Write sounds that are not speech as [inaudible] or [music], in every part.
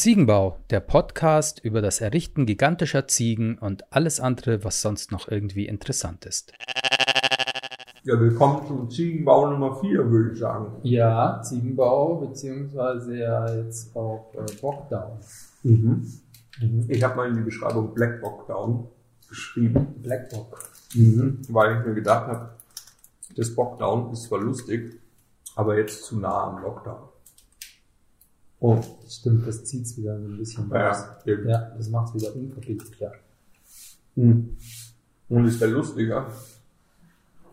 Ziegenbau, der Podcast über das Errichten gigantischer Ziegen und alles andere, was sonst noch irgendwie interessant ist. Ja, willkommen zum Ziegenbau Nummer 4, würde ich sagen. Ja, Ziegenbau, beziehungsweise ja jetzt auch äh, Bockdown. Mhm. Ich habe mal in die Beschreibung Black Bockdown geschrieben, Blackbock. weil ich mir gedacht habe, das Bockdown ist zwar lustig, aber jetzt zu nah am Lockdown. Oh, stimmt, das zieht's wieder so ein bisschen raus. Ja, Ja, das macht's wieder unverbindlicher. Mhm. Und es wäre lustiger,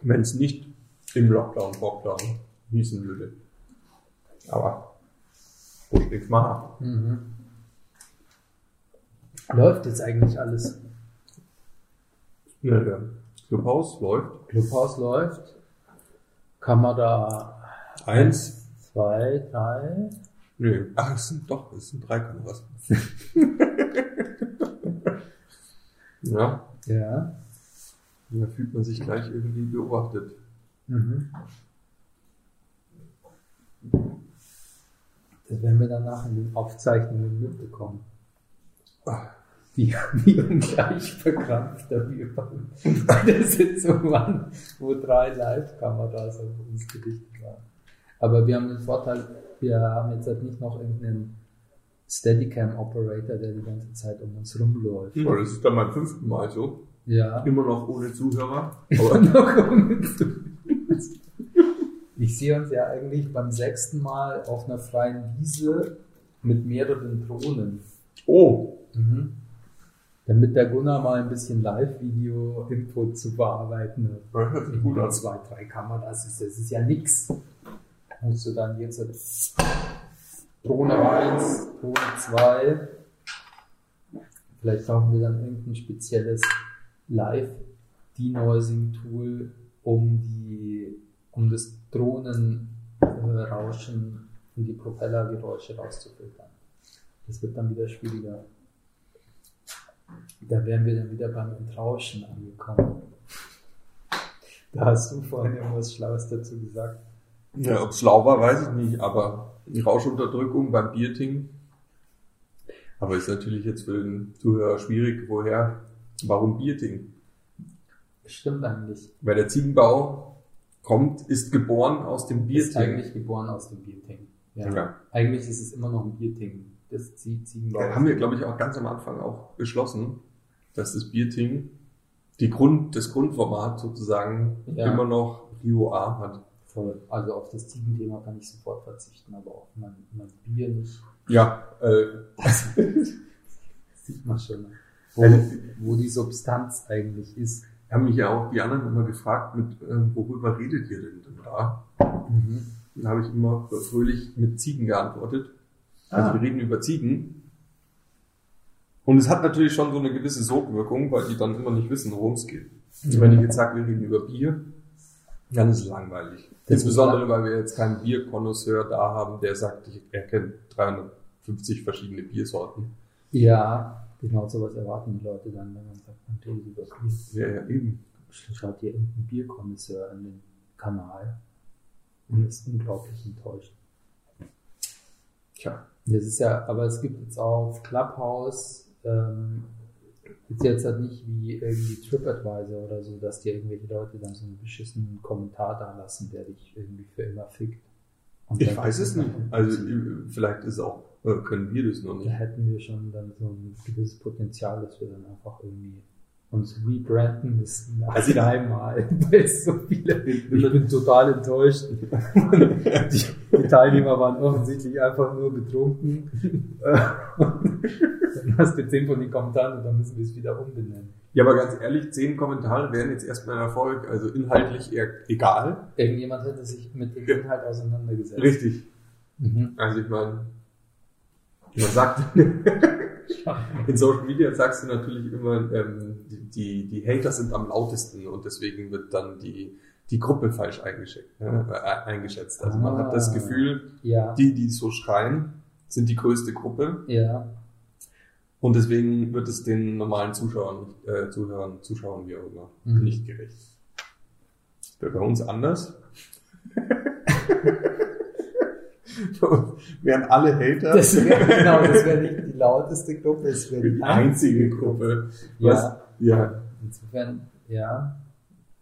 wenn es nicht im Lockdown Bockdown hießen würde. Aber muss ich nichts machen. Mhm. Läuft jetzt eigentlich alles? Ja, der Clubhaus läuft. Clubhaus läuft. Kamera Eins. zwei, drei. Nee. Ach, es sind doch, es sind drei Kameras. [laughs] ja, Ja. da fühlt man sich gleich irgendwie beobachtet. Mhm. Das werden wir danach in den Aufzeichnungen mitbekommen. Wie, wie ungleich verkrampfter wir beim- bei der Sitzung waren, wo drei Live-Kameras auf uns gerichtet waren. Aber wir haben den Vorteil, wir haben jetzt halt nicht noch irgendeinen Steadicam-Operator, der die ganze Zeit um uns rumläuft. voll, das ist dann mein fünften Mal so. Ja. Immer noch ohne Zuhörer. Aber noch ohne zu- Ich sehe uns ja eigentlich beim sechsten Mal auf einer freien Wiese mit mehreren Drohnen. oh, Mhm. Damit der Gunnar mal ein bisschen Live-Video-Input zu bearbeiten hat. das hört sich gut an. zwei, drei Kameras ist das ist ja nix. Musst du dann jetzt Drohne 1, Drohne 2. Vielleicht brauchen wir dann irgendein spezielles Live-Denoising-Tool, um die, um das Drohnenrauschen und die Propellergeräusche rauszufiltern. Das wird dann wieder schwieriger. Da wären wir dann wieder beim Entrauschen angekommen. Da hast du vorhin irgendwas Schlaues dazu gesagt. Ja, ob es schlau war, weiß ich nicht, aber die Rauschunterdrückung beim Bierting. Aber ist natürlich jetzt für den Zuhörer schwierig, woher, warum Bierting? Stimmt eigentlich. Weil der Ziegenbau kommt, ist geboren aus dem Ist Bierting. eigentlich geboren aus dem Bierting. Ja. Ja. Eigentlich ist es immer noch ein Bierting. Das Ziegenbau. Da haben wir, glaube ich, auch ganz am Anfang auch beschlossen, dass das Bierting die Grund, das Grundformat sozusagen Ja. immer noch Rio A hat. Voll. Also auf das Ziegenthema kann ich sofort verzichten, aber auf mein, mein Bier nicht. Ja, äh, Das [laughs] sieht man schon. Wo, wo die Substanz eigentlich ist. haben mich ja auch die anderen immer gefragt, mit, äh, worüber redet ihr denn, denn da? Mhm. Da habe ich immer fröhlich mit Ziegen geantwortet. Also Ah. wir reden über Ziegen. Und es hat natürlich schon so eine gewisse Sogwirkung, weil die dann immer nicht wissen, worum es geht. Also wenn ich jetzt sage, wir reden über Bier, dann ist es langweilig. Das Insbesondere, weil wir jetzt keinen Bierkonnoisseur da haben, der sagt, ich erkenne 350 verschiedene Biersorten. Ja, genau sowas erwarten die Leute dann, wenn man sagt, man redet über Bier. Ja, ja, eben. Schaut hier irgendein Bierkonnoisseur an den Kanal und ist unglaublich enttäuscht. Tja. Das ist ja, aber es gibt jetzt auch auf Clubhouse, ähm, ist jetzt halt nicht wie irgendwie TripAdvisor oder so, dass dir irgendwelche Leute dann so einen beschissenen Kommentar da lassen, der dich irgendwie für immer fickt. Und Ich weiß es nicht. Also äh, vielleicht ist auch, äh, können wir das noch da nicht. hätten wir schon dann so ein gewisses Potenzial, dass wir dann einfach irgendwie uns rebranden müssen nach Also- dreimal, [laughs] weil so viele, ich bin total enttäuscht. [laughs] Die, die Teilnehmer waren offensichtlich einfach nur betrunken. [laughs] Dann hast du zehn von den Kommentaren und dann müssen wir es wieder umbenennen. Ja, aber ganz ehrlich, zehn Kommentare wären jetzt erstmal ein Erfolg. Also inhaltlich eher egal. Irgendjemand hätte sich mit dem Inhalt auseinandergesetzt. Richtig. Mhm. Also ich meine, man sagt, in Social Media sagst du natürlich immer, ähm, die, die, Hater sind am lautesten und deswegen wird dann die, die Gruppe falsch eingeschätzt. Ja, äh, eingeschätzt. Also man hat das Ah. Gefühl, Ja, die, die so schreien, sind die größte Gruppe ja. und deswegen wird es den normalen Zuschauern, äh, Zuhörern, Zuschauern wie auch immer, Mhm. nicht gerecht. Das wäre bei uns anders. [laughs] [laughs] wären alle Hater. Das wäre genau, das wäre nicht die lauteste Gruppe, es wäre die einzige Gruppe. Ja. Was, ja. Insofern, ja,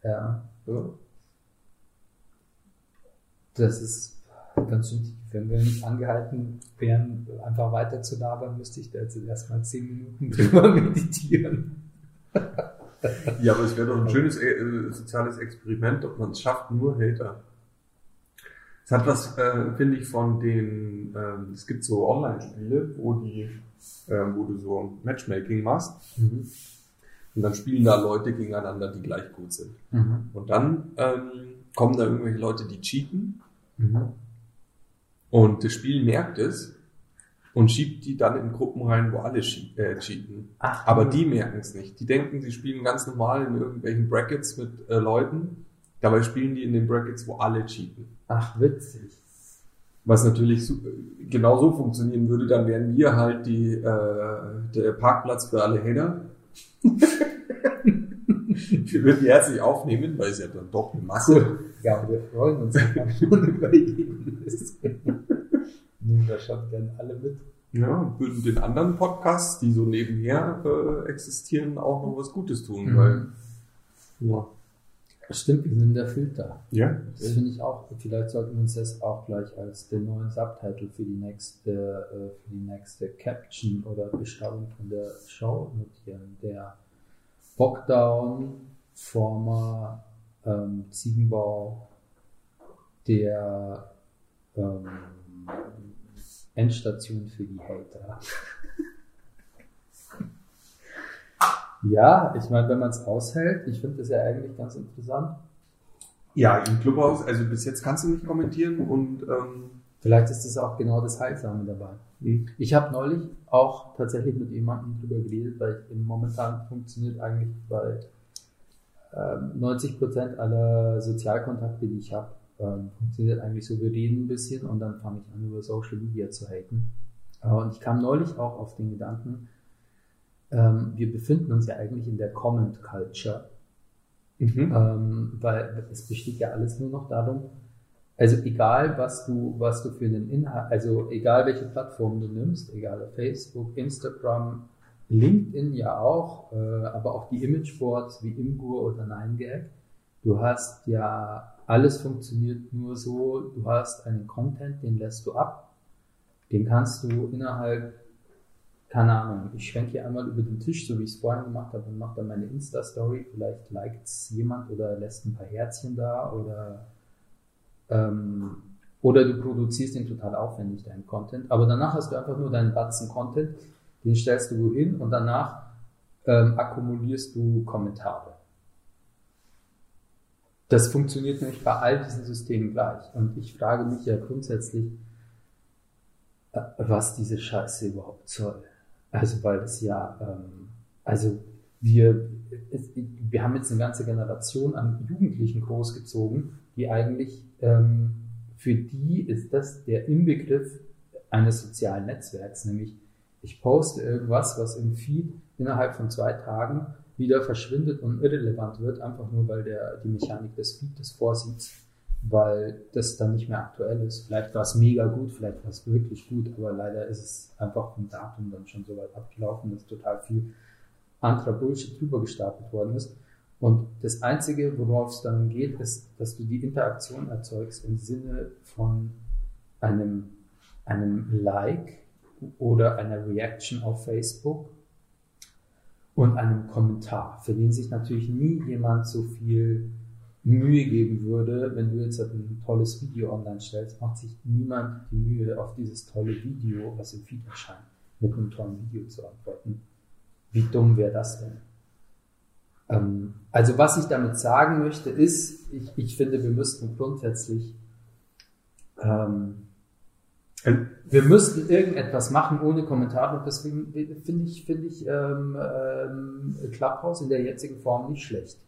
ja. Das ist ganz schön tief. Wenn wir nicht angehalten wären, einfach weiter zu labern, müsste ich da jetzt erstmal zehn Minuten [laughs] drüber meditieren. Ja, aber es wäre doch ein schönes äh, soziales Experiment, ob man es schafft, nur Hater. Es hat was, äh, finde ich, von den, ähm, es gibt so Online-Spiele, wo die, äh, wo du so Matchmaking machst. Mhm. Und dann spielen da Leute gegeneinander, die gleich gut sind. Mhm. Und dann ähm, kommen da irgendwelche Leute, die cheaten. Mhm. Und das Spiel merkt es und schiebt die dann in Gruppen rein, wo alle äh, cheaten. Ach, Aber die merken es nicht. Die denken, sie spielen ganz normal in irgendwelchen Brackets mit äh, Leuten. Dabei spielen die in den Brackets, wo alle cheaten. Ach, witzig. Was natürlich so, genau so funktionieren würde, dann wären wir halt die, äh, der Parkplatz für alle Hater. [laughs] wir würden die herzlich aufnehmen, weil es ja dann doch eine Masse. Ja, aber wir freuen uns schon über jeden. Nehmen wir schon gerne alle mit. Ja, und würden den anderen Podcasts, die so nebenher äh, existieren, auch noch was Gutes tun, Mhm. weil ja. Stimmt, wir sind der Filter. ja. Das finde ich auch. Vielleicht sollten wir uns das auch gleich als den neuen Subtitle für die nächste, äh, für die nächste Caption oder Beschreibung von der Show notieren. Der Bockdown, former ähm, Ziegenbau, der ähm, Endstation für die Hater. Ja, ich meine, wenn man es aushält, ich finde das ja eigentlich ganz interessant. Ja, im Clubhaus, also bis jetzt kannst du nicht kommentieren und ähm, Vielleicht ist das auch genau das Heilsame dabei. Mhm. Ich habe neulich auch tatsächlich mit jemandem drüber geredet, weil ich, momentan funktioniert eigentlich bei ähm, 90 Prozent aller Sozialkontakte, die ich habe, ähm, funktioniert eigentlich so, wir reden ein bisschen und dann fange ich an, über Social Media zu haten. Äh, und ich kam neulich auch auf den Gedanken, ähm, wir befinden uns ja eigentlich in der Comment Culture. mhm. Ähm, weil es besteht ja alles nur noch darum, also egal was du, was du für einen Inhalt, also egal welche Plattform du nimmst, egal Facebook, Instagram, LinkedIn ja auch, äh, aber auch die Imageboards wie Imgur oder 9gag, du hast ja, alles funktioniert nur so, du hast einen Content, den lässt du ab, den kannst du innerhalb keine Ahnung, ich schwenke hier einmal über den Tisch, so wie ich es vorhin gemacht habe, und mache dann meine Insta-Story. Vielleicht liked es jemand oder lässt ein paar Herzchen da oder, ähm, oder du produzierst den total aufwendig, deinen Content. Aber danach hast du einfach nur deinen Batzen Content, den stellst du wohin und danach ähm, akkumulierst du Kommentare. Das funktioniert nämlich bei all diesen Systemen gleich. Und ich frage mich ja grundsätzlich, äh, was diese Scheiße überhaupt soll. Also weil es ja, ähm, also wir, es, wir haben jetzt eine ganze Generation an Jugendlichen großgezogen, die eigentlich, ähm, für die ist das der Inbegriff eines sozialen Netzwerks, nämlich ich poste irgendwas, was im Feed innerhalb von zwei Tagen wieder verschwindet und irrelevant wird, einfach nur weil der, die Mechanik des Feeds vorsieht, weil das dann nicht mehr aktuell ist. Vielleicht war es mega gut, vielleicht war es wirklich gut, aber leider ist es einfach vom Datum dann schon so weit abgelaufen, dass total viel anderer Bullshit drüber gestapelt worden ist. Und das Einzige, worauf es dann geht, ist, dass du die Interaktion erzeugst im Sinne von einem, einem Like oder einer Reaction auf Facebook und einem Kommentar, für den sich natürlich nie jemand so viel Mühe geben würde, wenn du jetzt ein tolles Video online stellst, macht sich niemand die Mühe, auf dieses tolle Video, was im Feed erscheint, mit einem tollen Video zu antworten. Wie dumm wäre das denn? Ähm, also was ich damit sagen möchte, ist, ich, ich finde, wir müssten grundsätzlich, ähm, wir müssten irgendetwas machen ohne Kommentare und deswegen finde ich, finde ich ähm, ähm, Clubhouse in der jetzigen Form nicht schlecht.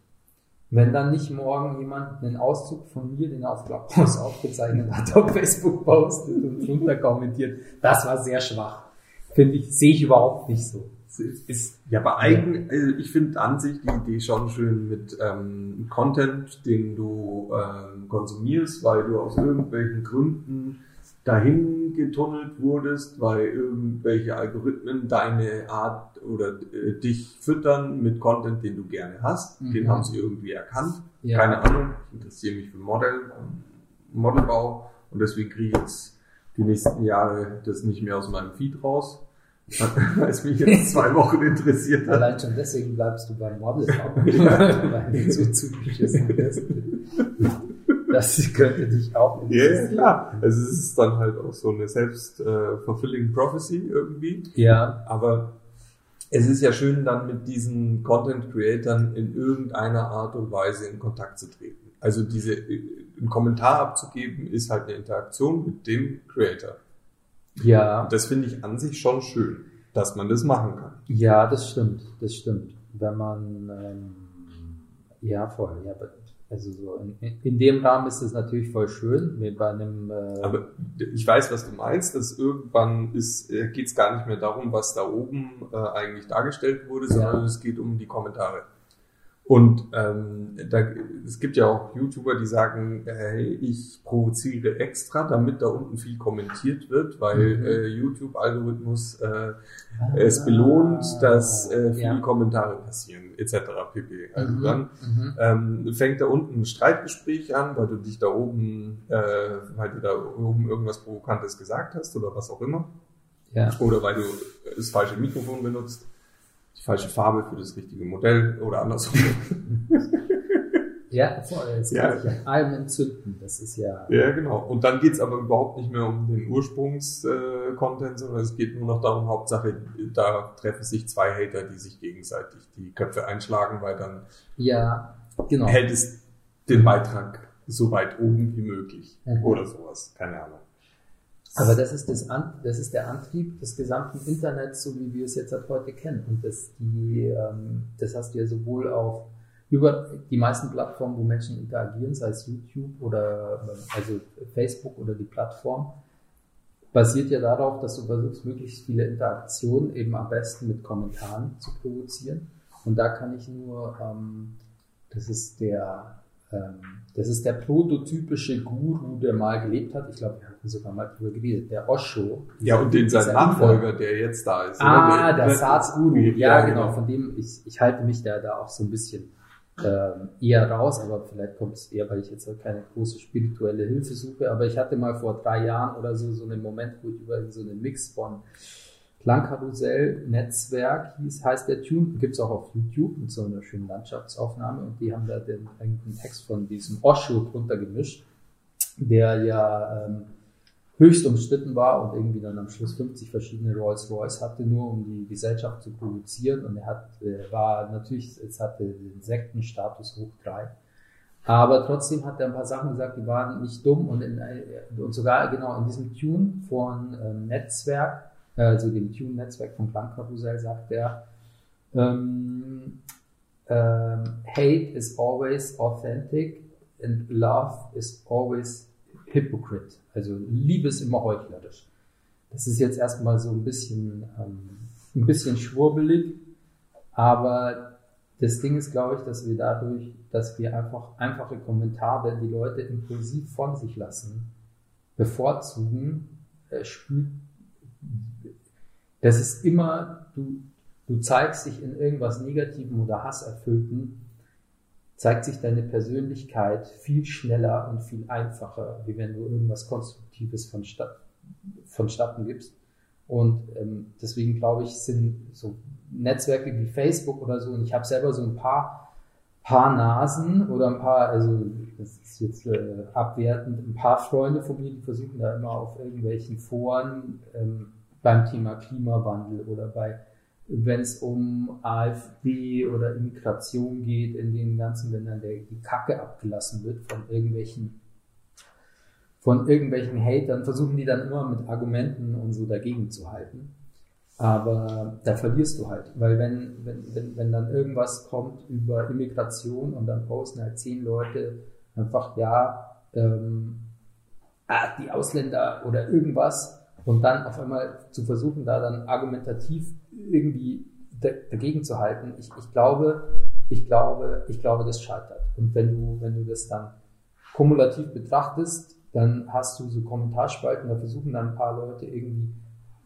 Wenn dann nicht morgen jemand einen Auszug von mir, den er auf Clubhouse [laughs] aufgezeichnet hat, auf Facebook postet und drunter kommentiert, das war sehr schwach. Finde ich, sehe ich überhaupt nicht so. Ist, ja, aber eigen, also ich finde an sich die Idee schon schön mit ähm, Content, den du ähm, konsumierst, weil du aus irgendwelchen Gründen dahin getunnelt wurdest, weil irgendwelche Algorithmen deine Art oder äh, dich füttern mit Content, den du gerne hast. Mhm. Den haben sie irgendwie erkannt. Ja. Keine Ahnung, ich interessiere mich für Model, Modelbau und deswegen kriege ich jetzt die nächsten Jahre das nicht mehr aus meinem Feed raus, [laughs] weil es mich jetzt zwei Wochen interessiert hat. Allein schon deswegen bleibst du beim Model [laughs] weil du so zugeschissen bist. [laughs] Das könnte dich auch Ja, ja, klar. Also es ist dann halt auch so eine selbst äh, fulfilling prophecy irgendwie. Ja, Aber es ist ja schön, dann mit diesen Content Creatern in irgendeiner Art und Weise in Kontakt zu treten. Also diese, äh, einen Kommentar abzugeben, ist halt eine Interaktion mit dem Creator. ja, Und das finde ich an sich schon schön, dass man das machen kann. ja, das stimmt, das stimmt. Wenn man, ähm, ja, voll, ja, also so in, in dem Rahmen ist es natürlich voll schön, mit bei einem, äh, Aber ich weiß, was du meinst, dass irgendwann ist, äh, geht es gar nicht mehr darum, was da oben äh, eigentlich dargestellt wurde, sondern Ja. es geht um die Kommentare. Und ähm, da, es gibt ja auch YouTuber, die sagen, hey, ich provoziere extra, damit da unten viel kommentiert wird, weil Mhm. äh, YouTube-Algorithmus äh, es belohnt, dass äh, viele Ah. Ja. Kommentare passieren, etc. pp. Also Mhm, dann mhm. ähm, fängt da unten ein Streitgespräch an, weil du dich da oben, äh, weil du da oben irgendwas Provokantes gesagt hast oder was auch immer. ja, Oder weil du das falsche Mikrofon benutzt, die falsche Farbe für das richtige Modell oder andersrum. [laughs] ja, voll, es Ja. kann sich an allem entzünden, das ist ja, ja, genau. Und dann geht's aber überhaupt nicht mehr um den Ursprungs-Content, Content, sondern es geht nur noch darum, Hauptsache, da treffen sich zwei Hater, die sich gegenseitig die Köpfe einschlagen, weil dann ja, genau. hält es den Beitrag so weit oben wie möglich. Mhm. Oder sowas. Keine Ahnung. Aber das ist, das, das ist der Antrieb des gesamten Internets, so wie wir es jetzt halt heute kennen. Und das, die, ähm, das hast du ja sowohl auf über die meisten Plattformen, wo Menschen interagieren, sei es YouTube oder ähm, also Facebook oder die Plattform, basiert ja darauf, dass du versuchst, möglichst viele Interaktionen eben am besten mit Kommentaren zu provozieren. Und da kann ich nur, ähm, das ist der, das ist der prototypische Guru, der mal gelebt hat. Ich glaube, wir hatten sogar mal drüber geredet. Der Osho. Ja, und den sein Nachfolger, der jetzt da ist. Ah, oder? der Saats-Guru. Ja, genau. genau. Von dem, ich, ich halte mich da, da auch so ein bisschen ähm, eher raus, aber vielleicht kommt es eher, weil ich jetzt halt keine große spirituelle Hilfe suche. Aber ich hatte mal vor drei Jahren oder so so einen Moment, wo ich über so einen Mix von Klangkarussell, Netzwerk hieß, heißt der Tune, gibt's auch auf YouTube mit so einer schönen Landschaftsaufnahme und die haben da den, einen Text von diesem Osho drunter gemischt, der ja ähm, höchst umstritten war und irgendwie dann am Schluss 50 verschiedene Rolls Royce hatte, nur um die Gesellschaft zu provozieren. Und er hat, äh, war natürlich, es hatte den Sektenstatus hoch drei. Aber trotzdem hat er ein paar Sachen gesagt, die waren nicht dumm und, in, äh, und sogar genau in diesem Tune von ähm, Netzwerk, also dem Tune-Netzwerk von Klangkarussell, sagt er, ähm, ähm, Hate is always authentic and love is always hypocrite. Also Liebe ist immer heuchlerisch. Das ist jetzt erstmal so ein bisschen, ähm, ein bisschen schwurbelig, aber das Ding ist, glaube ich, dass wir dadurch, dass wir einfach einfache Kommentare, die Leute impulsiv von sich lassen, bevorzugen, äh, spült, das ist immer, du, du zeigst dich in irgendwas Negativem oder Hasserfüllten, zeigt sich deine Persönlichkeit viel schneller und viel einfacher, wie wenn du irgendwas Konstruktives vonstatt, vonstatten gibst. Und ähm, deswegen glaube ich, sind so Netzwerke wie Facebook oder so, und ich habe selber so ein paar, paar Nasen oder ein paar, also das ist jetzt äh, abwertend, ein paar Freunde von mir, die versuchen da immer auf irgendwelchen Foren ähm, beim Thema Klimawandel oder bei wenn es um AfD oder Immigration geht, in den ganzen Ländern, der die Kacke abgelassen wird von irgendwelchen von irgendwelchen Hatern, versuchen die dann immer mit Argumenten und so dagegen zu halten. Aber da verlierst du halt, weil wenn, wenn, wenn, wenn dann irgendwas kommt über Immigration und dann posten halt zehn Leute einfach, ja, ähm, ah, die Ausländer oder irgendwas und dann auf einmal zu versuchen, da dann argumentativ irgendwie dagegen zu halten, ich, ich glaube, ich glaube, ich glaube, das scheitert. Und wenn du, wenn du das dann kumulativ betrachtest, dann hast du so Kommentarspalten, da versuchen dann ein paar Leute irgendwie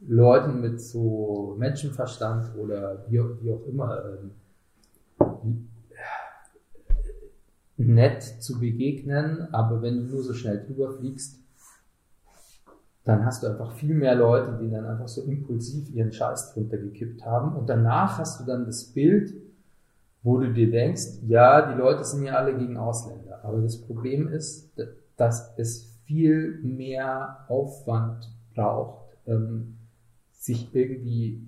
Leuten mit so Menschenverstand oder wie, wie auch immer ähm, nett zu begegnen, aber wenn du nur so schnell drüber fliegst, dann hast du einfach viel mehr Leute, die dann einfach so impulsiv ihren Scheiß drunter gekippt haben. Und danach hast du dann das Bild, wo du dir denkst, ja, die Leute sind ja alle gegen Ausländer. Aber das Problem ist, dass es viel mehr Aufwand braucht, ähm, sich irgendwie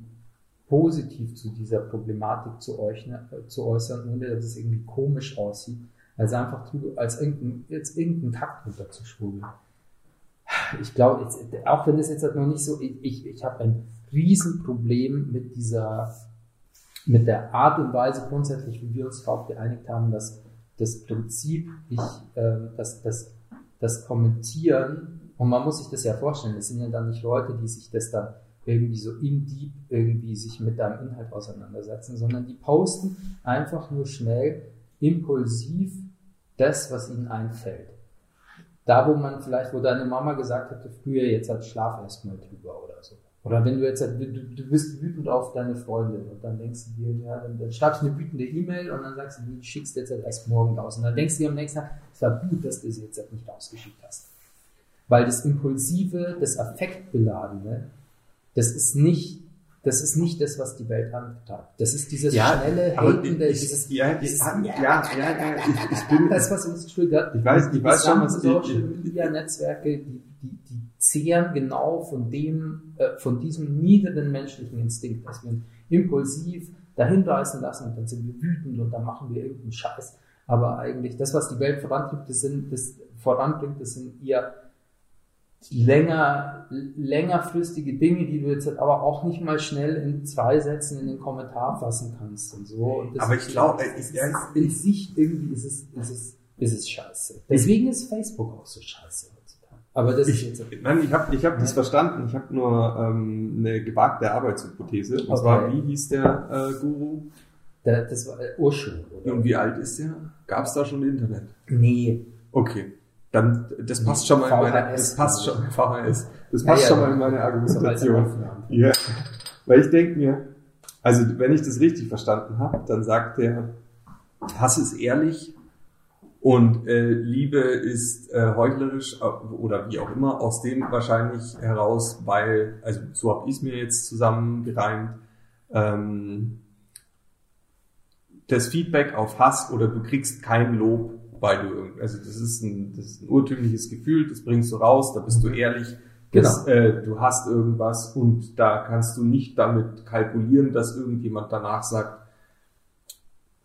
positiv zu dieser Problematik zu, äußern, ohne dass es irgendwie komisch aussieht, als einfach als irgendein, jetzt irgendeinen Takt runterzuschwurbeln ich glaube, auch wenn das jetzt halt noch nicht so, ich, ich habe ein Riesenproblem mit dieser, mit der Art und Weise grundsätzlich, wie wir uns darauf geeinigt haben, dass das Prinzip, ich, äh, das, das, das Kommentieren, und man muss sich das ja vorstellen, es sind ja dann nicht Leute, die sich das dann irgendwie so in deep irgendwie sich mit deinem Inhalt auseinandersetzen, sondern die posten einfach nur schnell impulsiv das, was ihnen einfällt da, wo man vielleicht, wo deine Mama gesagt hätte, früher, jetzt hat Schlaf erstmal drüber oder so. Oder wenn du jetzt, du, du bist wütend auf deine Freundin und dann denkst du dir, ja, dann, dann schreibst du eine wütende E-Mail und dann sagst du, die schickst du jetzt halt erst morgen raus. Und dann denkst du dir am nächsten Tag, es war gut, dass du sie jetzt halt nicht rausgeschickt hast. Weil das Impulsive, das Affektbeladene, das ist nicht das ist nicht das, was die Welt hat. Das ist dieses ja, schnelle, hatende, dieses, ja, dieses, ja, ja, ja, ja, ich, ich bin, das, was uns triggert. Ich weiß, ich weiß schon, was Social Media Netzwerke, die, die, die zehren genau von dem, äh, von diesem niederen menschlichen Instinkt, dass wir uns impulsiv dahin reißen lassen und dann sind wir wütend und dann machen wir irgendeinen Scheiß. Aber eigentlich, das, was die Welt vorantreibt, das sind, das voranbringt, das sind eher länger, längerfristige Dinge, die du jetzt aber auch nicht mal schnell in zwei Sätzen in den Kommentar fassen kannst und so. Und aber ich glaube, in sich irgendwie ist es, ist es, ist es scheiße. Deswegen ist Facebook auch so scheiße heutzutage. Aber das ich, ist jetzt nein, ich habe ich hab ja. das verstanden. Ich habe nur ähm, eine gewagte Arbeitshypothese. Und okay. zwar, wie hieß der äh, Guru? Der, das war äh, Urschu. Oder? Und wie alt ist der? Gab es da schon Internet? Nee. Okay. Dann, das passt schon mal in meine, das passt schon, [laughs] VHS. Das passt ja, schon mal in meine Argumentation. Ja. Weil ich denke mir, also wenn ich das richtig verstanden habe, dann sagt der, Hass ist ehrlich und äh, Liebe ist äh, heuchlerisch äh, oder wie auch immer, aus dem wahrscheinlich heraus, weil, also so habe ich es mir jetzt zusammengereimt, ähm, das Feedback auf Hass oder du kriegst kein Lob weil du, also das ist ein, das ist ein urtümliches Gefühl, das bringst du raus, da bist du ehrlich, das, genau. äh, du hast irgendwas und da kannst du nicht damit kalkulieren, dass irgendjemand danach sagt,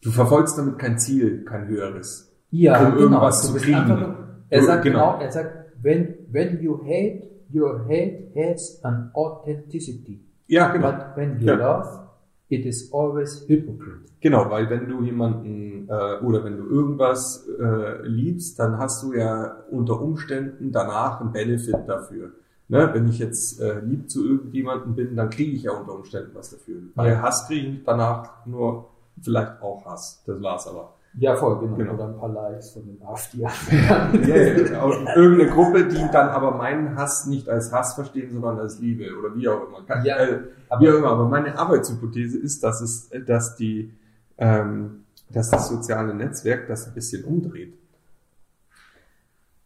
du verfolgst damit kein Ziel, kein höheres. Ja, um genau. irgendwas zu kriegen. Nur, er sagt genau. genau, er sagt, when, when you hate, your hate has an authenticity. Ja, genau. But when you ja. love, it is always hypocrite. Genau, weil wenn du jemanden äh, oder wenn du irgendwas äh, liebst, dann hast du ja unter Umständen danach einen Benefit dafür. Ne? Wenn ich jetzt äh, lieb zu irgendjemanden bin, dann kriege ich ja unter Umständen was dafür. Bei ja. Hass kriege ich danach nur vielleicht auch Hass. Das war's aber. Ja, voll, genau. genau. Oder ein paar Likes von den AfD. [laughs] ja, ja, irgendeine Gruppe, die dann aber meinen Hass nicht als Hass verstehen, sondern als Liebe oder wie auch immer. Kann, ja, äh, wie auch immer. Aber meine Arbeitshypothese ist, dass es, dass die, ähm, dass das soziale Netzwerk das ein bisschen umdreht.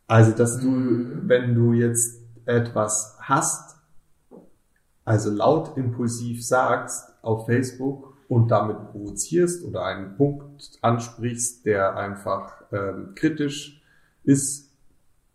Also, dass du, mhm. wenn du jetzt etwas hast, also laut impulsiv sagst auf Facebook, und damit provozierst oder einen Punkt ansprichst, der einfach ähm, kritisch ist,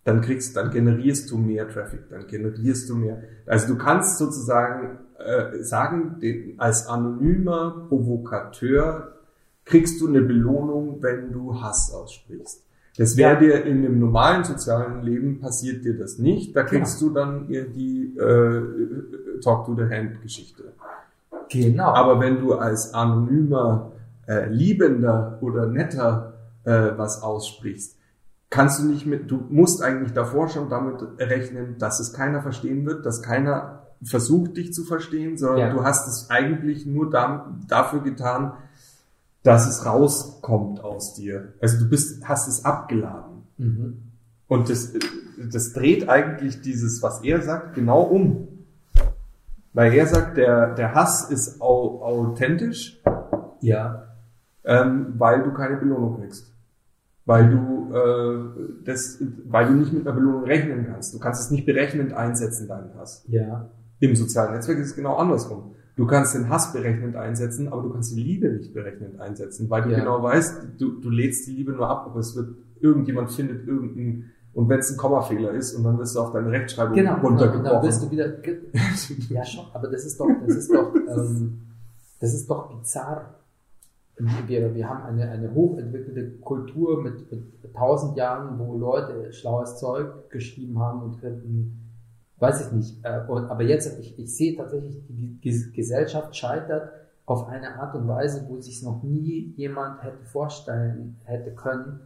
dann kriegst, dann generierst du mehr Traffic, dann generierst du mehr. Also du kannst sozusagen äh, sagen, den, als anonymer Provokateur kriegst du eine Belohnung, wenn du Hass aussprichst. Das wäre ja. dir in dem normalen sozialen Leben passiert dir das nicht. Da kriegst genau. du dann die äh, Talk to the Hand Geschichte. Genau. Aber wenn du als anonymer, äh, liebender oder netter äh, was aussprichst, kannst du nicht mit, du musst eigentlich davor schon damit rechnen, dass es keiner verstehen wird, dass keiner versucht, dich zu verstehen, sondern ja. du hast es eigentlich nur da, dafür getan, dass es rauskommt aus dir. Also du bist, hast es abgeladen. Mhm. Und das, das dreht eigentlich dieses, was er sagt, genau um. Weil er sagt, der, der Hass ist au, authentisch, Ja. ähm, weil du keine Belohnung kriegst. Weil du, äh, das, weil du nicht mit einer Belohnung rechnen kannst. Du kannst es nicht berechnend einsetzen, deinen Hass. Ja. Im sozialen Netzwerk ist es genau andersrum. Du kannst den Hass berechnend einsetzen, aber du kannst die Liebe nicht berechnend einsetzen, weil du Ja. genau weißt, du, du lädst die Liebe nur ab, aber es wird, irgendjemand findet irgendeinen, und wenn es ein Kommafehler ist, und dann wirst du auf deine Rechtschreibung Genau. Dann, und dann runtergebrochen. wirst du wieder. [laughs] Ja, schon. Aber das ist doch, das ist doch, ähm, das ist doch bizarr. Wir, wir haben eine, eine hochentwickelte Kultur mit, mit tausend Jahren, wo Leute schlaues Zeug geschrieben haben und könnten, weiß ich nicht. Äh, und, aber jetzt, ich, ich sehe tatsächlich, die Ges- Gesellschaft scheitert auf eine Art und Weise, wo sich noch nie jemand hätte vorstellen hätte können,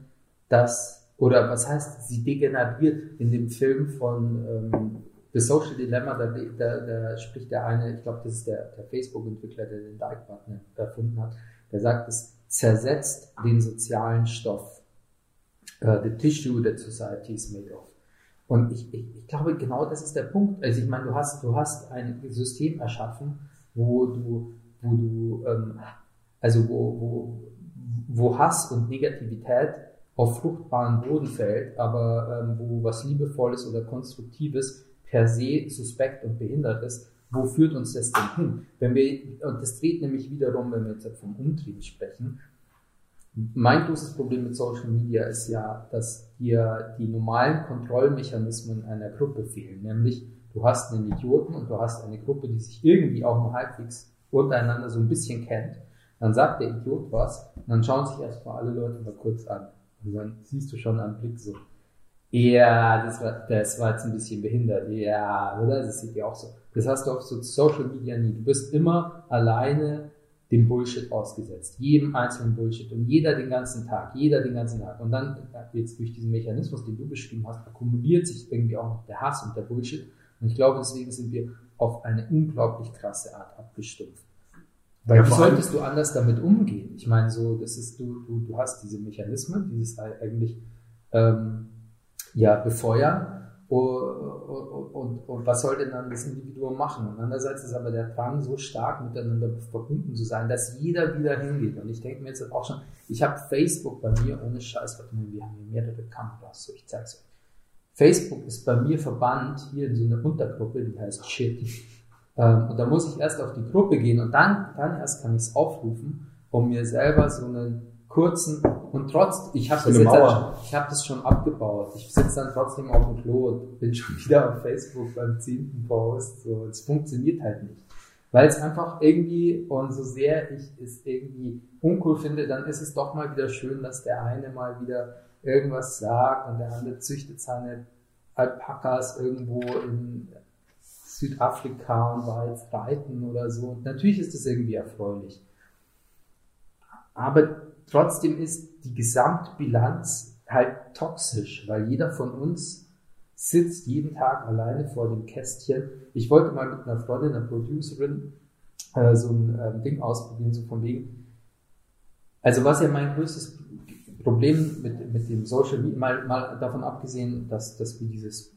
dass, oder was heißt, sie degeneriert in dem Film von ähm, The Social Dilemma, da, da, da spricht der eine, ich glaube, das ist der, der Facebook-Entwickler, der den Like-Button erfunden hat, der sagt, es zersetzt den sozialen Stoff. Uh, the tissue that society is made of. Und ich, ich, ich glaube, genau das ist der Punkt. Also ich meine, du hast, du hast ein System erschaffen, wo du, wo du, ähm, also wo, wo, wo Hass und Negativität auf fruchtbaren Boden fällt, aber ähm, wo was Liebevolles oder Konstruktives per se suspekt und behindert ist, wo führt uns das denn hin? Wenn wir, und das dreht nämlich wiederum, wenn wir jetzt vom Umtrieb sprechen, mein großes Problem mit Social Media ist ja, dass dir die normalen Kontrollmechanismen einer Gruppe fehlen. Nämlich, du hast einen Idioten und du hast eine Gruppe, die sich irgendwie auch nur halbwegs untereinander so ein bisschen kennt. Dann sagt der Idiot was und dann schauen sich erstmal alle Leute mal kurz an. Und dann siehst du schon am Blick so, ja, das war, das war jetzt ein bisschen behindert. Ja, oder? Das sieht ja auch so. Das hast du auf so Social Media nie. Du bist immer alleine dem Bullshit ausgesetzt. Jedem einzelnen Bullshit. Und jeder den ganzen Tag. Jeder den ganzen Tag. Und dann, jetzt durch diesen Mechanismus, den du beschrieben hast, akkumuliert sich irgendwie auch noch der Hass und der Bullshit. Und ich glaube, deswegen sind wir auf eine unglaublich krasse Art abgestumpft. Weil Ja, wie solltest du anders damit umgehen? Ich meine, so, das ist, du, du, du hast diese Mechanismen, dieses eigentlich, ähm, ja, befeuern. Und, und, und, was soll denn dann das Individuum machen? Und andererseits ist aber der Drang so stark miteinander verbunden zu sein, dass jeder wieder hingeht. Und ich denke mir jetzt auch schon, ich habe Facebook bei mir ohne Scheiß, warte mal, wir haben hier mehrere Kameras, so ich zeig's euch. Facebook ist bei mir verbannt hier in so eine Untergruppe, die heißt Shit. Ähm, und da muss ich erst auf die Gruppe gehen und dann, dann erst kann ich es aufrufen, um mir selber so einen kurzen und trotz, ich habe das jetzt halt ich habe das schon abgebaut. Ich sitze dann trotzdem auf dem Klo und bin [laughs] schon wieder auf Facebook beim zehnten Post. So, es funktioniert halt nicht. Weil es einfach irgendwie, und so sehr ich es irgendwie uncool finde, dann ist es doch mal wieder schön, dass der eine mal wieder irgendwas sagt und der andere züchtet seine Alpakas irgendwo in Südafrika und war jetzt reiten oder so. Und natürlich ist das irgendwie erfreulich. Aber trotzdem ist die Gesamtbilanz halt toxisch, weil jeder von uns sitzt jeden Tag alleine vor dem Kästchen. Ich wollte mal mit einer Freundin, einer Producerin, äh, so ein ähm, Ding ausprobieren, so von wegen. Also was ja mein größtes Problem mit, mit dem Social Media, mal, mal davon abgesehen, dass, dass wir dieses,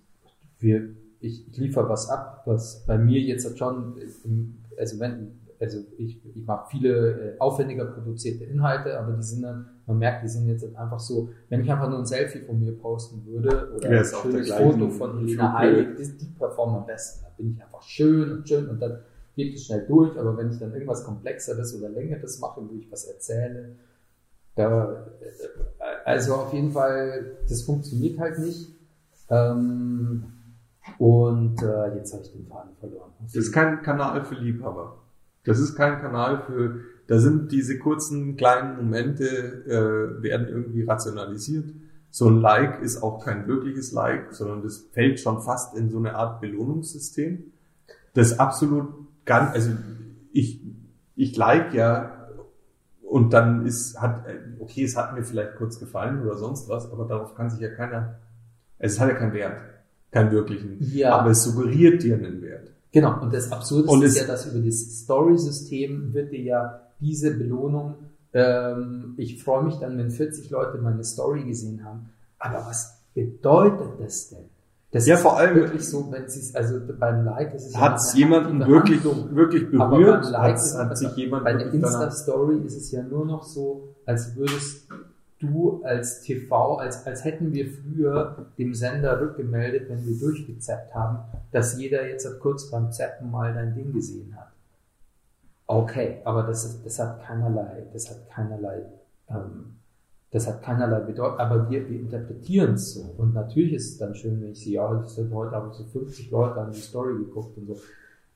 wir, ich, ich liefere was ab, was bei mir jetzt halt schon, im, also wenn, also ich, ich mache viele äh, aufwendiger produzierte Inhalte, aber die sind dann, man merkt, die sind jetzt halt einfach so, wenn ich einfach nur ein Selfie von mir posten würde oder Ja, ein schönes Foto von Helena. Heilig, die, die performen am besten. Da bin ich einfach schön und schön und dann geht es schnell durch, aber wenn ich dann irgendwas Komplexeres oder Längeres mache, wo ich was erzähle, da, äh, also auf jeden Fall, das funktioniert halt nicht. Ähm, und äh, jetzt habe ich den Faden verloren. Das ist kein Kanal für Liebhaber. Das ist kein Kanal für, da sind diese kurzen kleinen Momente, äh, werden irgendwie rationalisiert. So ein Like ist auch kein wirkliches Like, sondern das fällt schon fast in so eine Art Belohnungssystem. Das absolut ganz, also ich, ich like ja und dann ist, hat, okay, es hat mir vielleicht kurz gefallen oder sonst was, aber darauf kann sich ja keiner, es hat ja keinen Wert, keinen wirklichen. Ja. Aber es suggeriert dir einen Wert. Genau, und das Absurde Und ist es- ja, dass über das Story-System wird dir ja diese Belohnung, ähm, ich freue mich dann, wenn 40 Leute meine Story gesehen haben, aber was bedeutet das denn? Das Ja, ist vor allem- wirklich so, wenn sie also beim Like ist es ja Hat es eine jemanden wirklich, wirklich Aber berührt? beim Like Hat, ist hat es- sich jemand Bei der danach- Insta-Story ist es ja nur noch so, als würdest du als TV, als, als hätten wir früher dem Sender rückgemeldet, wenn wir durchgezappt haben, dass jeder jetzt kurz beim Zappen mal dein Ding gesehen hat. Okay, aber das, ist, das hat keinerlei, das hat keinerlei, ähm, das hat keinerlei Bedeutung, aber wir, wir interpretieren es so. Und natürlich ist es dann schön, wenn ich sehe, ja, heute haben so 50 Leute an die Story geguckt und so.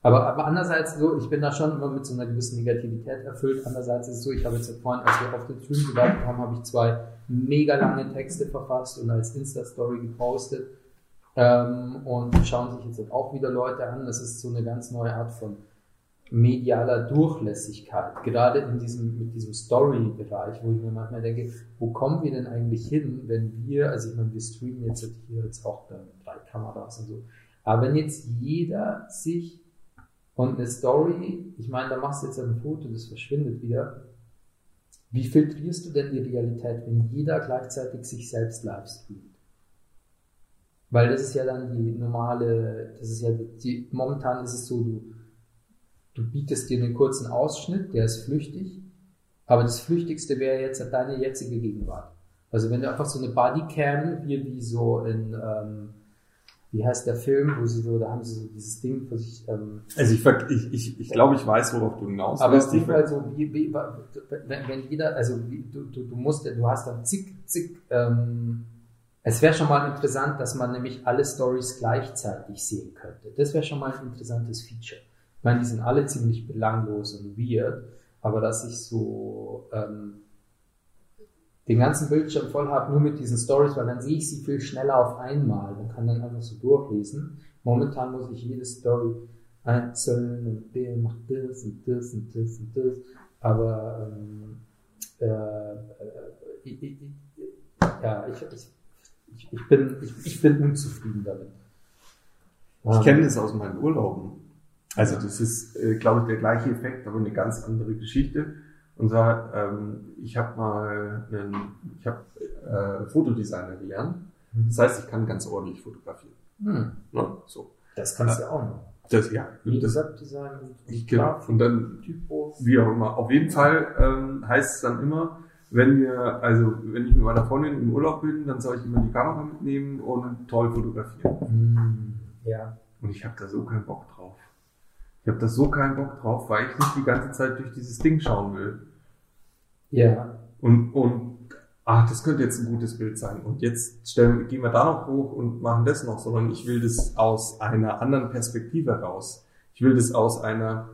Aber, aber andererseits so, ich bin da schon immer mit so einer gewissen Negativität erfüllt. Andererseits ist es so, ich habe jetzt vorhin, als wir auf den Stream gewartet haben, habe ich zwei mega lange Texte verfasst und als Insta-Story gepostet. Ähm, und schauen sich jetzt auch wieder Leute an. Das ist so eine ganz neue Art von medialer Durchlässigkeit. Gerade in diesem, mit diesem Story-Bereich, wo ich mir manchmal denke, wo kommen wir denn eigentlich hin, wenn wir, also ich meine, wir streamen jetzt hier jetzt auch drei Kameras und so. Aber wenn jetzt jeder sich und eine Story, ich meine, da machst du jetzt ein Foto, das verschwindet wieder. Wie filtrierst du denn die Realität, wenn jeder gleichzeitig sich selbst live streamt? Weil das ist ja dann die normale, das ist ja die, momentan ist es so, du, du bietest dir einen kurzen Ausschnitt, der ist flüchtig, aber das Flüchtigste wäre jetzt deine jetzige Gegenwart. Also wenn du einfach so eine Bodycam, wie, wie so in, ähm, wie heißt der Film, wo sie so, da haben sie so dieses Ding für sich, ähm, Also ich, ich, ich, ich glaube, ich weiß, worauf du hinaus aber willst. Ich ver- Fall so, wie, wie, wenn, wenn jeder, also wie, du, du, du musst, du hast dann zig, zig, ähm, es wäre schon mal interessant, dass man nämlich alle Stories gleichzeitig sehen könnte. Das wäre schon mal ein interessantes Feature. Ich meine, die sind alle ziemlich belanglos und weird, aber dass ich so ähm, den ganzen Bildschirm voll habe, nur mit diesen Stories, weil dann sehe ich sie viel schneller auf einmal und kann dann einfach so durchlesen. Momentan muss ich jede Story einzeln und der macht das und das und das und das. Aber ähm, äh, äh, ich, ich, ich, ja, ich, ich, ich, bin, ich, ich bin unzufrieden damit. Ich kenne das aus meinen Urlauben. Also das ist, äh, glaube ich, der gleiche Effekt, aber eine ganz andere Geschichte. Und zwar, ähm, ich habe mal einen, ich habe äh, Fotodesigner gelernt. Das heißt, ich kann ganz ordentlich fotografieren. Hm, Ne? So. das kannst du auch noch. Das, ja, das, Webdesign und genau. Und dann Typo. Wie auch immer. Auf jeden Fall ähm, heißt es dann immer, wenn wir, also wenn ich mit meiner Freundin im Urlaub bin, dann soll ich immer die Kamera mitnehmen und toll fotografieren. Hm, ja. Und ich habe da so keinen Bock drauf. Ich habe da so keinen Bock drauf, weil ich nicht die ganze Zeit durch dieses Ding schauen will. Ja. Und, und ach, das könnte jetzt ein gutes Bild sein. Und jetzt stellen, gehen wir da noch hoch und machen das noch, sondern ich will das aus einer anderen Perspektive raus. Ich will das aus einer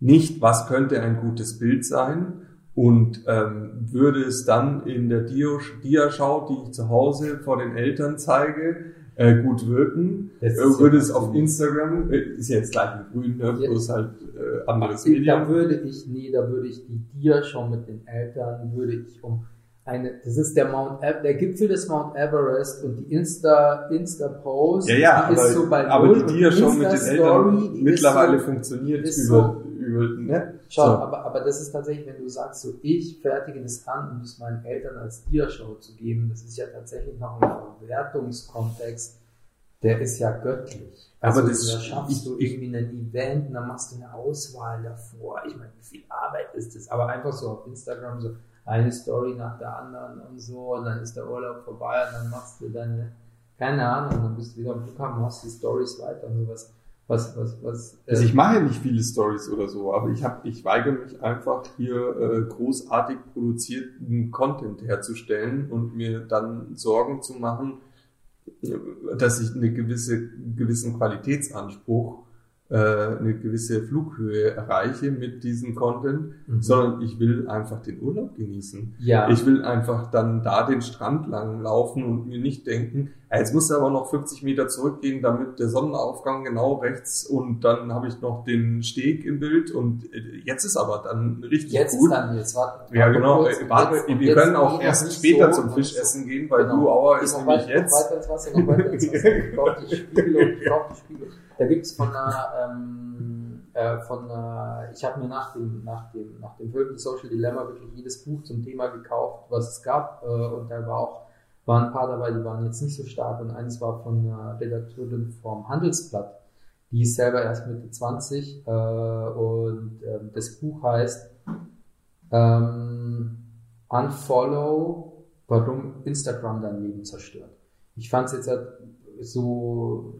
nicht, was könnte ein gutes Bild sein und ähm, würde es dann in der Dia-Schau, die ich zu Hause vor den Eltern zeige, äh, gut wirken. Äh, würde es auf Instagram, äh, ist ja jetzt gleich ein Grün, ne? Ja. bloß halt äh, anderes Da Medium. würde ich, nee, da würde ich die dir schon mit den Eltern, würde ich um eine, das ist der Mount, der Gipfel des Mount Everest und die Insta, Insta-Post, Ja, ja, die aber, ist so bei aber null die Dia schon mit den Eltern mittlerweile so, funktioniert über, über, ne? Schau, So. aber, aber das ist tatsächlich, wenn du sagst, so ich fertige das an, um es meinen Eltern als Dia-Show zu geben, das ist ja tatsächlich noch ein Verwertungskontext, der ist ja göttlich. Also Aber das- da schaffst ich- du irgendwie ein Event und dann machst du eine Auswahl davor. Ich meine, wie viel Arbeit ist das? Aber einfach so auf Instagram so eine Story nach der anderen und so und dann ist der Urlaub vorbei und dann machst du deine, keine Ahnung, dann bist du wieder am Flughafen, machst die Stories weiter und sowas. Was, was, was, Also äh, ich mache ja nicht viele Stories oder so, aber ich habe, ich weigere mich einfach hier äh, großartig produzierten Content herzustellen und mir dann Sorgen zu machen, äh, dass ich eine gewisse gewissen Qualitätsanspruch, äh, eine gewisse Flughöhe erreiche mit diesem Content, Mhm. sondern ich will einfach den Urlaub genießen. ja. Ich will einfach dann da den Strand lang laufen und mir nicht denken, "Ah, jetzt muss er aber noch 50 Meter zurückgehen, damit der Sonnenaufgang genau rechts und dann habe ich noch den Steg im Bild und äh, jetzt ist aber dann richtig Jetzt gut. ist dann jetzt, warte. ja, genau. kurz, Äh, warte, jetzt- wir jetzt können auch erst später so, zum noch Fisch so. essen gehen, weil Genau. du Auer Geh ist noch nämlich weiter, jetzt. Noch weiter ins Wasser, noch weiter ins Wasser. [laughs] Ich brauche die Spiegelung, ich brauche die Spiegelung. Da gibt's von einer, ähm, äh, von einer, ich habe mir nach dem, nach dem, nach dem Film Social Dilemma wirklich jedes Buch zum Thema gekauft, was es gab, äh, und da war auch waren ein paar dabei, die waren jetzt nicht so stark und eins war von einer Redakteurin vom Handelsblatt. Die ist selber erst Mitte 20 äh, und äh, das Buch heißt ähm, Unfollow, warum Instagram dein Leben zerstört. Ich fand es jetzt halt so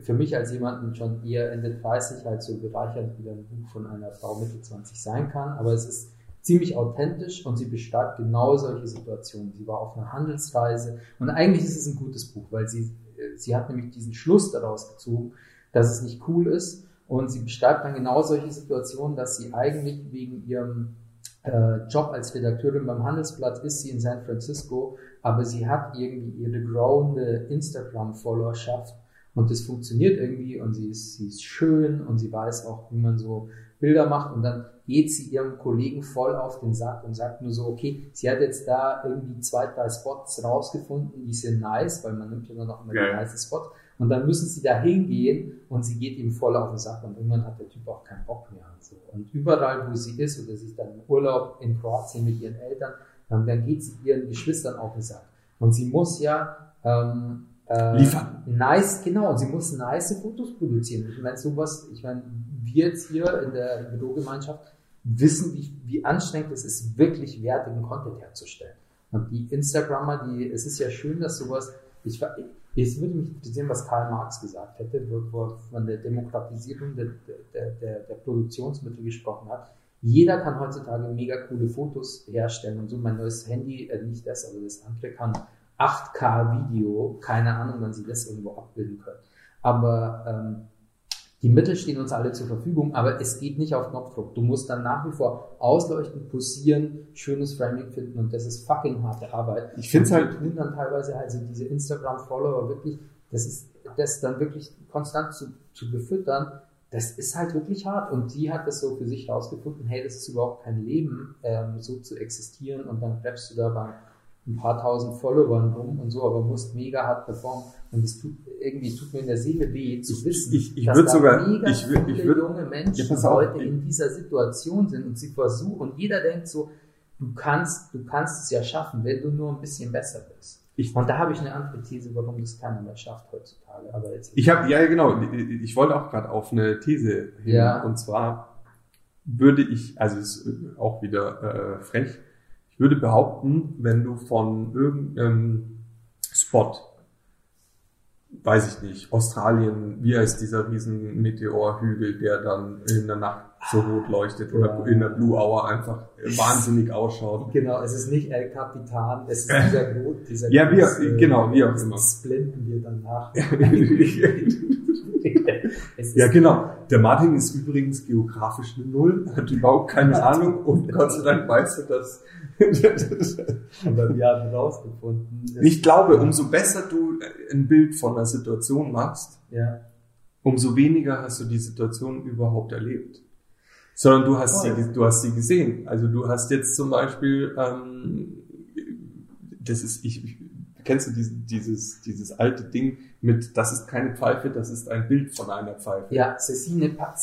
für, mich als jemanden schon eher Ende 30 halt so bereichernd, wie ein Buch von einer Frau Mitte 20 sein kann, aber es ist ziemlich authentisch und sie beschreibt genau solche Situationen. Sie war auf einer Handelsreise und eigentlich ist es ein gutes Buch, weil sie, sie hat nämlich diesen Schluss daraus gezogen, dass es nicht cool ist und sie beschreibt dann genau solche Situationen, dass sie eigentlich wegen ihrem äh, Job als Redakteurin beim Handelsblatt ist sie in San Francisco, aber sie hat irgendwie ihre growende Instagram-Followerschaft und das funktioniert irgendwie und sie ist, sie ist schön und sie weiß auch, wie man so Bilder macht und dann geht sie ihrem Kollegen voll auf den Sack und sagt nur so, okay, sie hat jetzt da irgendwie zwei, drei Spots rausgefunden, die sind nice, weil man nimmt ja dann auch immer ja. die nice Spots. Und dann müssen sie da hingehen und sie geht ihm voll auf den Sack und irgendwann hat der Typ auch keinen Bock mehr und so. Und überall, wo sie ist, oder sie ist dann im Urlaub in Kroatien mit ihren Eltern, dann, dann geht sie ihren Geschwistern auf den Sack. Und sie muss ja ähm, äh, liefern. Nice, genau, sie muss nice Fotos produzieren. Ich meine, sowas, ich meine, wir jetzt hier in der Bürogemeinschaft, wissen, wie, wie anstrengend es ist, wirklich wertigen Content herzustellen. Und die Instagrammer, die, es ist ja schön, dass sowas, ich, es würde mich interessieren, was Karl Marx gesagt hätte, wo er von der Demokratisierung der, der, der, der Produktionsmittel gesprochen hat. Jeder kann heutzutage mega coole Fotos herstellen und so. Mein neues Handy, äh, nicht das, aber das andere kann 8K Video, keine Ahnung, wann sie das irgendwo abbilden können. Aber ähm, die Mittel stehen uns alle zur Verfügung, aber es geht nicht auf Knopfdruck. Du musst dann nach wie vor ausleuchten, posieren, schönes Framing finden und das ist fucking harte Arbeit. Ich finde es halt. tun dann teilweise halt so diese Instagram-Follower wirklich, das ist, das dann wirklich konstant zu, zu befüttern, das ist halt wirklich hart. Und die hat das so für sich rausgefunden, hey, das ist überhaupt kein Leben, ähm, so zu existieren und dann bleibst du da bei ein paar tausend Followern rum und so, aber musst mega hart performen. Und es tut, irgendwie tut mir in der Seele weh zu wissen, ich, ich, dass da sogar, mega ich viele ich würd, junge Menschen ja, heute in dieser Situation sind und sie versuchen, und jeder denkt so, du kannst, du kannst es ja schaffen, wenn du nur ein bisschen besser bist. Ich, und da habe ich eine andere These, warum das keiner mehr schafft heutzutage. Aber jetzt ich habe, ja genau, ich wollte auch gerade auf eine These hin. Ja. Und zwar würde ich, also ist auch wieder äh, frech, ich würde behaupten, wenn du von irgendeinem Spot, weiß ich nicht, Australien, wie heißt dieser riesen Meteorhügel, der dann in der Nacht so rot leuchtet oder ja. in der Blue Hour einfach wahnsinnig ausschaut. Genau, es ist nicht El Capitan, es ist dieser, dieser Ja, wie, große, genau, wie auch immer. Das blenden wir dann nach. [laughs] ja, genau. Der Martin ist übrigens geografisch eine Null, hat überhaupt keine Ahnung und Gott sei Dank weißt du das. [laughs] Aber wir haben herausgefunden. Ich glaube, umso besser du ein Bild von einer Situation machst, ja. umso weniger hast du die Situation überhaupt erlebt. Sondern du hast, sie, du hast sie gesehen. Also du hast jetzt zum Beispiel, ähm, das ist, ich, ich kennst du dieses, dieses, dieses alte Ding mit, das ist keine Pfeife, das ist ein Bild von einer Pfeife. Ja, Cecine, pa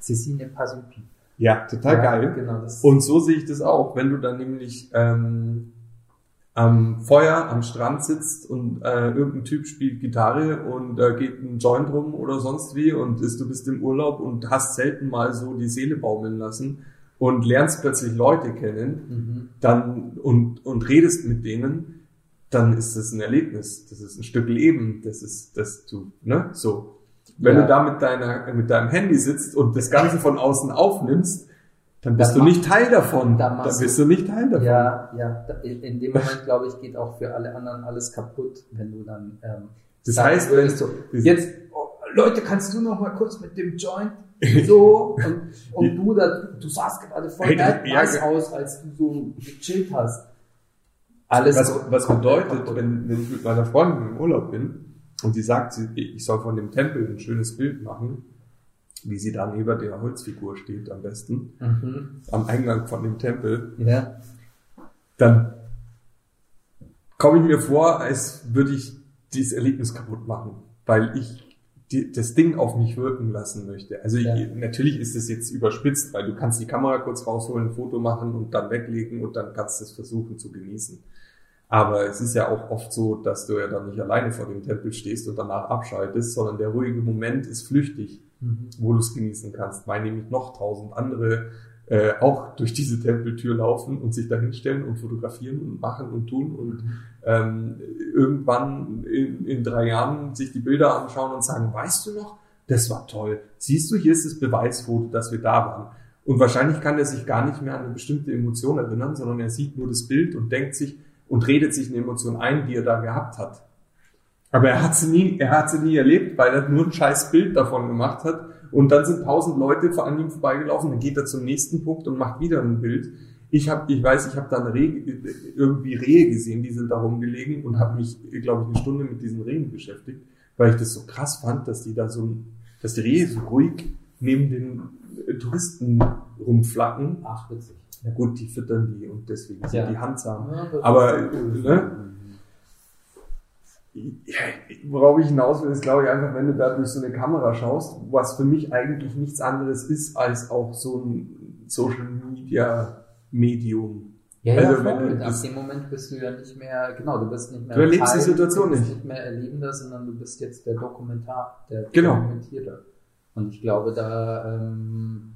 Cecine Pasupi. Ja, total ja, geil. Genau, und so sehe ich das auch, wenn du dann nämlich ähm, am Feuer am Strand sitzt und äh, irgendein Typ spielt Gitarre und äh, geht ein Joint rum oder sonst wie und ist, du bist im Urlaub und hast selten mal so die Seele baumeln lassen und lernst plötzlich Leute kennen mhm. dann und, und redest mit denen, dann ist das ein Erlebnis. Das ist ein Stück Leben. Das ist, dass du, ne, so. Wenn ja. du da mit deiner, mit deinem Handy sitzt und das Ganze von außen aufnimmst, dann bist dann du nicht Teil davon. Dann, dann bist du nicht Teil davon. Ja, ja. In dem Moment, glaube ich, geht auch für alle anderen alles kaputt, wenn du dann, ähm, das heißt, würdest so, jetzt, oh, Leute, kannst du noch mal kurz mit dem Joint [laughs] so und, und du da, du sahst gerade voll hey, ja, aus, als du so gechillt hast. Alles was, was bedeutet, wenn, wenn ich mit meiner Freundin im Urlaub bin und sie sagt, ich soll von dem Tempel ein schönes Bild machen, wie sie da neben der Holzfigur steht am besten, mhm. am Eingang von dem Tempel, ja. dann komme ich mir vor, als würde ich dieses Erlebnis kaputt machen, weil ich die, das Ding auf mich wirken lassen möchte. Also ja. ich, natürlich ist es jetzt überspitzt, weil du kannst die Kamera kurz rausholen, ein Foto machen und dann weglegen und dann kannst du es versuchen zu genießen. Aber es ist ja auch oft so, dass du ja dann nicht alleine vor dem Tempel stehst und danach abschaltest, sondern der ruhige Moment ist flüchtig, mhm. wo du es genießen kannst, weil nämlich noch tausend andere äh, auch durch diese Tempeltür laufen und sich da hinstellen und fotografieren und machen und tun und mhm. ähm, irgendwann in, in drei Jahren sich die Bilder anschauen und sagen, weißt du noch, das war toll. Siehst du, hier ist das Beweisfoto, dass wir da waren. Und wahrscheinlich kann er sich gar nicht mehr an eine bestimmte Emotion erinnern, sondern er sieht nur das Bild und denkt sich und redet sich eine Emotion ein, die er da gehabt hat. Aber er hat sie nie, er hat sie nie erlebt, weil er nur ein scheiß Bild davon gemacht hat. Und dann sind tausend Leute vor an ihm vorbeigelaufen, dann geht er zum nächsten Punkt und macht wieder ein Bild. Ich habe, ich weiß, ich habe da eine Rehe, irgendwie Rehe gesehen, die sind da rumgelegen und habe mich, glaube ich, eine Stunde mit diesen Rehen beschäftigt, weil ich das so krass fand, dass die da so, dass die Rehe so ruhig neben den Touristen rumflacken. Ach, witzig. Na gut, die füttern die und deswegen sind ja. die handzahm. Ja, Aber, ne? Ja, worauf ich hinaus will, ist, glaube ich, einfach, wenn du da durch so eine Kamera schaust, was für mich eigentlich nichts anderes ist, als auch so ein Social Media Medium. Ja, also, ja, wenn du ab dem Moment bist du ja nicht mehr, genau, du bist nicht mehr. Du erlebst Teil, die Situation nicht. Du bist nicht mehr Erlebender, sondern du bist jetzt der Dokumentar, der genau. Dokumentierer. Und ich glaube, da, ähm,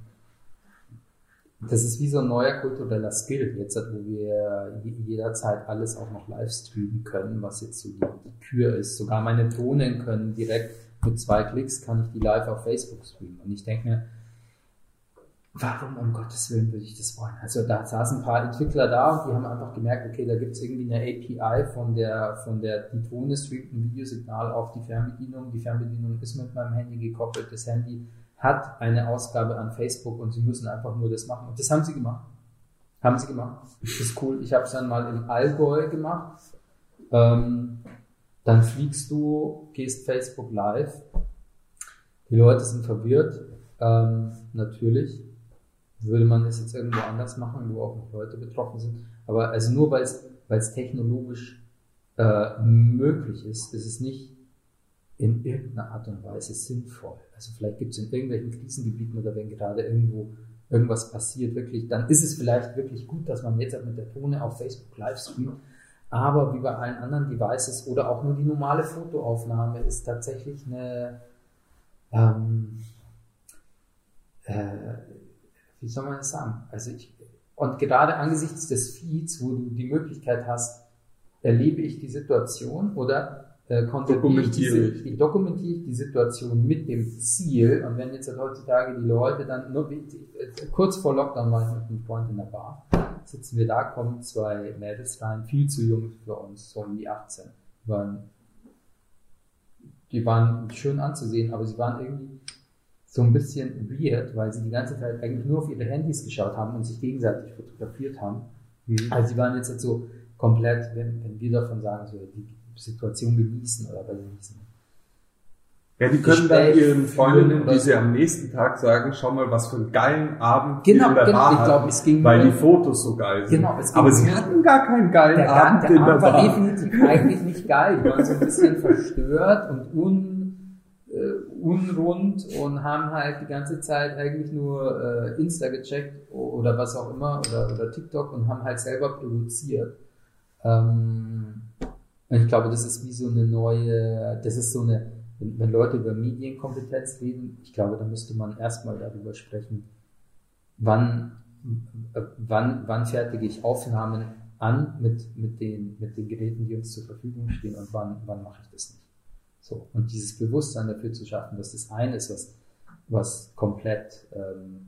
das ist wie so ein neuer kultureller Skill, jetzt, wo wir jederzeit alles auch noch live streamen können, was jetzt so die, Kür ist. Sogar meine Tonen können direkt mit zwei Klicks kann ich die live auf Facebook streamen. Und ich denke mir, warum um Gottes Willen würde ich das wollen? Also da saßen ein paar Entwickler da und die haben einfach gemerkt, okay, da gibt es irgendwie eine API von der, von der, die Tone streamt ein Videosignal auf die Fernbedienung. Die Fernbedienung ist mit meinem Handy gekoppelt. Das Handy hat eine Ausgabe an Facebook und sie müssen einfach nur das machen. Und das haben sie gemacht. Haben sie gemacht. Das ist cool. Ich habe es dann mal im Allgäu gemacht. Ähm, dann fliegst du, gehst Facebook live. Die Leute sind verwirrt. Ähm, natürlich würde man das jetzt irgendwo anders machen, wo auch noch Leute betroffen sind. Aber also nur weil es technologisch äh, möglich ist, ist es nicht in irgendeiner Art und Weise sinnvoll. Also vielleicht gibt es in irgendwelchen Krisengebieten oder wenn gerade irgendwo irgendwas passiert, wirklich, dann ist es vielleicht wirklich gut, dass man jetzt mit der Tone auf Facebook live streamt. Aber wie bei allen anderen Devices oder auch nur die normale Fotoaufnahme ist tatsächlich eine, ähm, äh, wie soll man das sagen? Also ich, und gerade angesichts des Feeds, wo du die Möglichkeit hast, erlebe ich die Situation oder äh, dokumentiere ich, die, dokumentiere ich die Situation mit dem Ziel. Und wenn jetzt halt heutzutage die Leute dann, nur, kurz vor Lockdown war ich mit einem Freund in der Bar, sitzen wir da, kommen zwei Mädels rein, viel zu jung für uns, so um die 18. Die waren, die waren schön anzusehen, aber sie waren irgendwie so ein bisschen weird, weil sie die ganze Zeit eigentlich nur auf ihre Handys geschaut haben und sich gegenseitig fotografiert haben. Mhm. Also sie waren jetzt halt so komplett, wenn, wenn wir davon sagen, so die Situation genießen oder genießen. Ja, die können Gespräch dann ihren Freundinnen, die sie am nächsten Tag sagen, schau mal, was für einen geilen Abend genau, in der genau, Bar ich glaube, es ging weil die Fotos so geil sind. Genau, es ging Aber sie hatten gar keinen geilen der, Abend der in der Abend war Bar. definitiv eigentlich nicht geil. Die waren so ein bisschen [laughs] verstört und un, unrund und haben halt die ganze Zeit eigentlich nur äh, Insta gecheckt oder was auch immer oder, oder TikTok und haben halt selber produziert. Ähm, ich glaube, das ist wie so eine neue, das ist so eine, wenn, wenn Leute über Medienkompetenz reden, ich glaube, da müsste man erstmal darüber sprechen, wann, wann, wann fertige ich Aufnahmen an mit, mit, den, mit den Geräten, die uns zur Verfügung stehen und wann, wann mache ich das nicht. So. Und dieses Bewusstsein dafür zu schaffen, dass das eine ist, was, was komplett, ähm,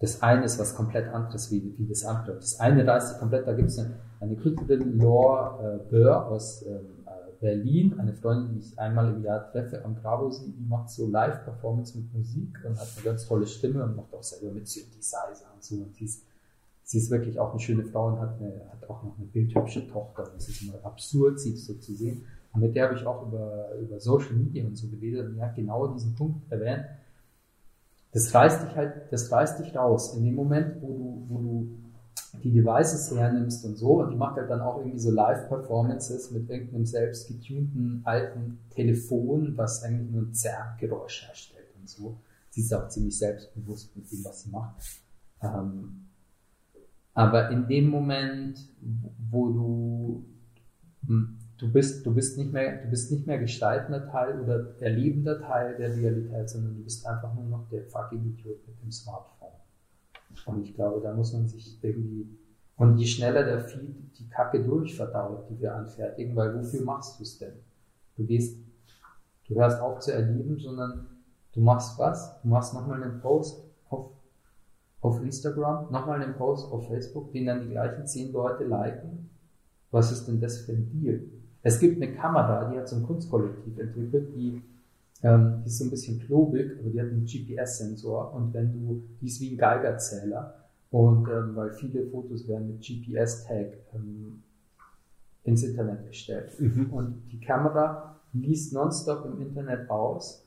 das eine ist was komplett anderes wie, wie das andere. Das eine reißt sich komplett, da gibt es eine, eine Künstlerin, Laure äh, Böhr aus ähm, äh, Berlin, eine Freundin, die ich einmal im Jahr treffe am Grabosee, die macht so Live-Performance mit Musik und hat eine ganz tolle Stimme und macht auch selber mit Synthesizer und so. Und die ist, sie ist wirklich auch eine schöne Frau und hat, eine, hat auch noch eine bildhübsche Tochter. Das ist immer absurd, sie so zu sehen. Und mit der habe ich auch über, über Social Media und so geredet und die hat genau diesen Punkt erwähnt, das reißt dich halt, das reißt dich raus. In dem Moment, wo du, wo du die Devices hernimmst und so, und die macht halt dann auch irgendwie so Live-Performances mit irgendeinem selbst getunten alten Telefon, was eigentlich nur ein Zerrgeräusch herstellt und so. Sie ist auch ziemlich selbstbewusst mit dem, was sie macht. Ähm, aber in dem Moment, wo du Hm. Du bist, du bist nicht mehr, du bist nicht mehr gestaltender Teil oder erlebender Teil der Realität, sondern du bist einfach nur noch der fucking Idiot mit dem Smartphone. Und ich glaube, da muss man sich irgendwie, und je schneller der Feed die Kacke durchverdaut, die wir anfertigen, weil wofür machst du es denn? Du gehst, du hörst auf zu erleben, sondern du machst was? Du machst nochmal einen Post auf, auf Instagram, nochmal einen Post auf Facebook, den dann die gleichen zehn Leute liken. Was ist denn das für ein Deal? Es gibt eine Kamera, die hat so ein Kunstkollektiv entwickelt, die, ähm, die ist so ein bisschen klobig, aber die hat einen GPS-Sensor und wenn du, die ist wie ein Geigerzähler und ähm, weil viele Fotos werden mit GPS-Tag ähm, ins Internet gestellt. Mhm. Und die Kamera liest nonstop im Internet aus,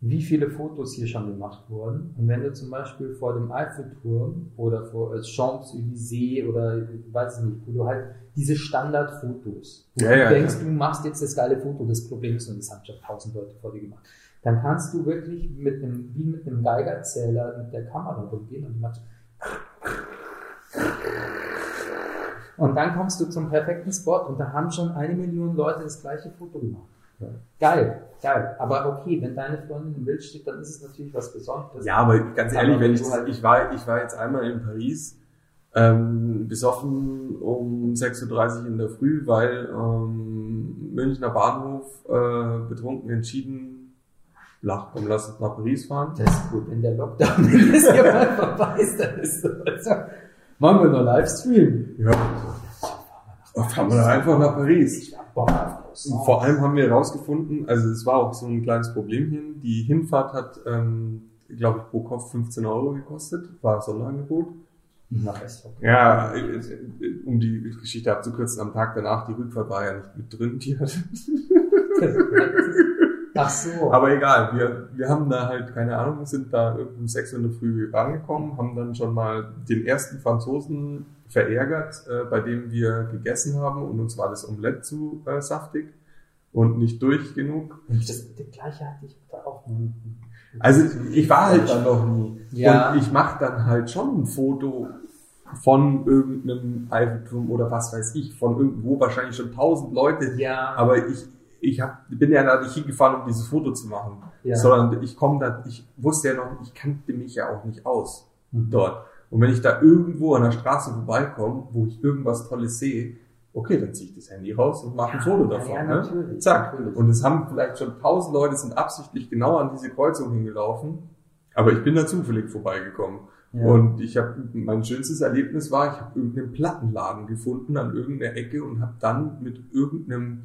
wie viele Fotos hier schon gemacht wurden. Und wenn du zum Beispiel vor dem Eiffelturm oder vor äh, Champs-Élysées oder ich weiß nicht, wo du halt diese Standardfotos, wo Ja, du ja, denkst, ja. du machst jetzt das geile Foto, das Problem ist, und das haben schon tausend Leute vor dir gemacht, dann kannst du wirklich mit einem, wie mit einem Geigerzähler mit der Kamera rumgehen und machst und dann kommst du zum perfekten Spot und da haben schon eine Million Leute das gleiche Foto gemacht. Geil, geil. Aber okay, wenn deine Freundin im Bild steht, dann ist es natürlich was Besonderes. Ja, aber ganz Aber ehrlich, wenn ich, halt- ich war, ich war jetzt einmal in Paris, ähm, besoffen um 6.30 Uhr in der Früh, weil ähm, Münchner Bahnhof äh, betrunken entschieden, lach, komm, lass uns nach Paris fahren. Das ist gut, wenn der Lockdown das hier mal vorbei ist, dann ist so. Also, machen wir noch Livestream. Ja, dann fahren wir doch einfach nach Paris. Ich hab Bock auf das. Vor allem haben wir herausgefunden, also es war auch so ein kleines Problemchen, die Hinfahrt hat, ähm, glaube ich, pro Kopf 15 Euro gekostet, war Sonderangebot. Na, ist okay. Ja, äh, um die Geschichte abzukürzen, am Tag danach, die Rückfahrt war ja nicht mit drin, die hat. [laughs] Ach so. Aber egal, wir, wir haben da halt, keine Ahnung, sind da um 6 Uhr in der Früh angekommen, haben dann schon mal den ersten Franzosen verärgert, äh, bei dem wir gegessen haben und uns war das Omelette zu äh, saftig und nicht durch genug. Das, das gleiche hatte ich da auch. mal. Also ich war halt da noch nie. Ja. Und ich mache dann halt schon ein Foto von irgendeinem Eiffelturm oder was weiß ich, von irgendwo wahrscheinlich schon tausend Leute. Ja, Aber ich, ich hab, bin ja da nicht hingefahren, um dieses Foto zu machen. Ja. Sondern ich komme da, ich wusste ja noch, ich kannte mich ja auch nicht aus Mhm. dort. Und wenn ich da irgendwo an der Straße vorbeikomme, wo ich irgendwas Tolles sehe, okay, dann ziehe ich das Handy raus und mache ein Foto davon. ja, ne? Zack. natürlich. Und es haben vielleicht schon tausend Leute sind absichtlich genau an diese Kreuzung hingelaufen. Aber ich bin da zufällig vorbeigekommen. Ja. Und ich habe mein schönstes Erlebnis war, ich habe irgendeinen Plattenladen gefunden an irgendeiner Ecke und habe dann mit irgendeinem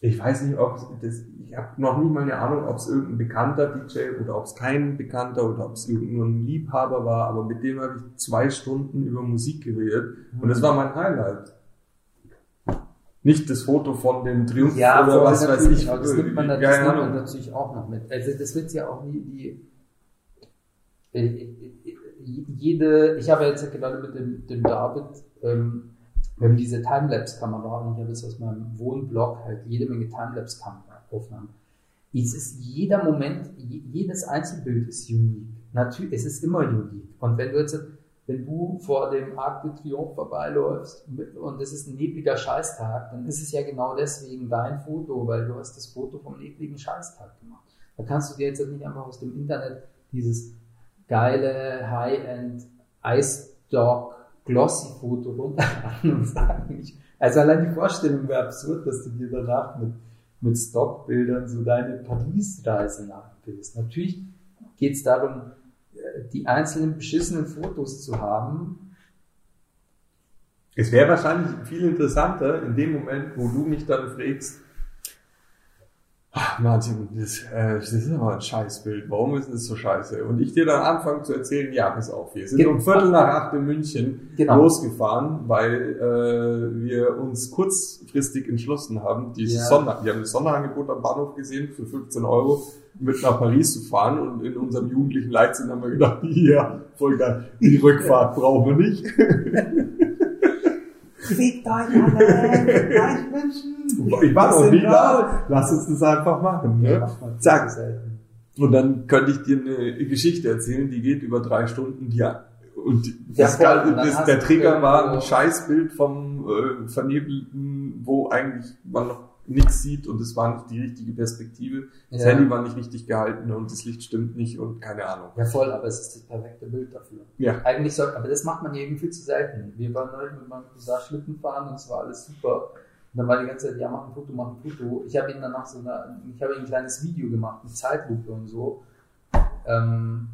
ich weiß nicht, ob es das, ich habe noch nicht mal eine Ahnung, ob es irgendein bekannter DJ oder ob es kein bekannter oder ob es irgendein Liebhaber war, aber mit dem habe ich zwei Stunden über Musik geredet und das war mein Highlight. Nicht das Foto von dem Triumph Ja, oder was weiß ich. aber das nimmt man, das nimmt man natürlich auch noch mit. Also das wird ja auch nie die äh, äh, jede, ich habe jetzt gerade mit dem, dem David, ähm, wir haben diese Timelapse-Kamera und ich habe jetzt aus meinem Wohnblog halt jede Menge Timelapse-Aufnahmen. Es ist jeder Moment, je- jedes Einzelbild ist unique. Natürlich, es ist immer unique. Und wenn du jetzt, wenn du vor dem Arc de Triomphe vorbeiläufst und es ist ein nebliger Scheißtag, dann ist es ja genau deswegen dein Foto, weil du hast das Foto vom nebligen Scheißtag gemacht. Da kannst du dir jetzt nicht einfach aus dem Internet dieses geile High-End Ice Dog Glossy Foto runterladen und sagen, ich, also allein die Vorstellung wäre absurd, dass du dir danach mit, mit Stockbildern so deine Paris-Reise nachbildest. Natürlich geht es darum, äh, die einzelnen beschissenen Fotos zu haben. Es wäre wahrscheinlich viel interessanter in dem Moment, wo du mich dann fragst, "Ach, Martin, das, äh, das ist aber ein Scheißbild, warum ist das so scheiße? Und ich dir dann anfange zu erzählen, ja, pass auf, wir sind Genau. um Viertel nach acht in München Genau. losgefahren, weil äh, wir uns kurzfristig entschlossen haben, dieses Ja. Sonder wir haben das Sonderangebot am Bahnhof gesehen für 15 Euro mit nach Paris zu fahren und in unserem jugendlichen Leichtsinn haben wir gedacht, [laughs] ja, voll geil, die Rückfahrt brauchen wir nicht. [laughs] Fickt euch alle, gleich Menschen. Ich war noch sind nie da. Lass uns das einfach machen. Ja, Ne? man Zack. selten. Und dann könnte ich dir eine Geschichte erzählen, die geht über drei Stunden, die ja und das, Ja, voll. Und dann das, hast der Trigger war ein Scheißbild vom äh, Vernebelten, wo eigentlich man noch nichts sieht und es war nicht die richtige Perspektive. Das Ja. Handy war nicht richtig gehalten und das Licht stimmt nicht und keine Ahnung. Ja, voll, aber es ist das perfekte Bild dafür. Ja. Eigentlich soll, aber das macht man ja eben viel zu selten. Wir waren neulich mit meinem Cousin Schlitten fahren und es war alles super. Und dann war die ganze Zeit, ja, mach ein Foto, mach ein Foto. Ich habe ihm danach so eine, ich habe ihm ein kleines Video gemacht, mit Zeitlupe und so. Ähm,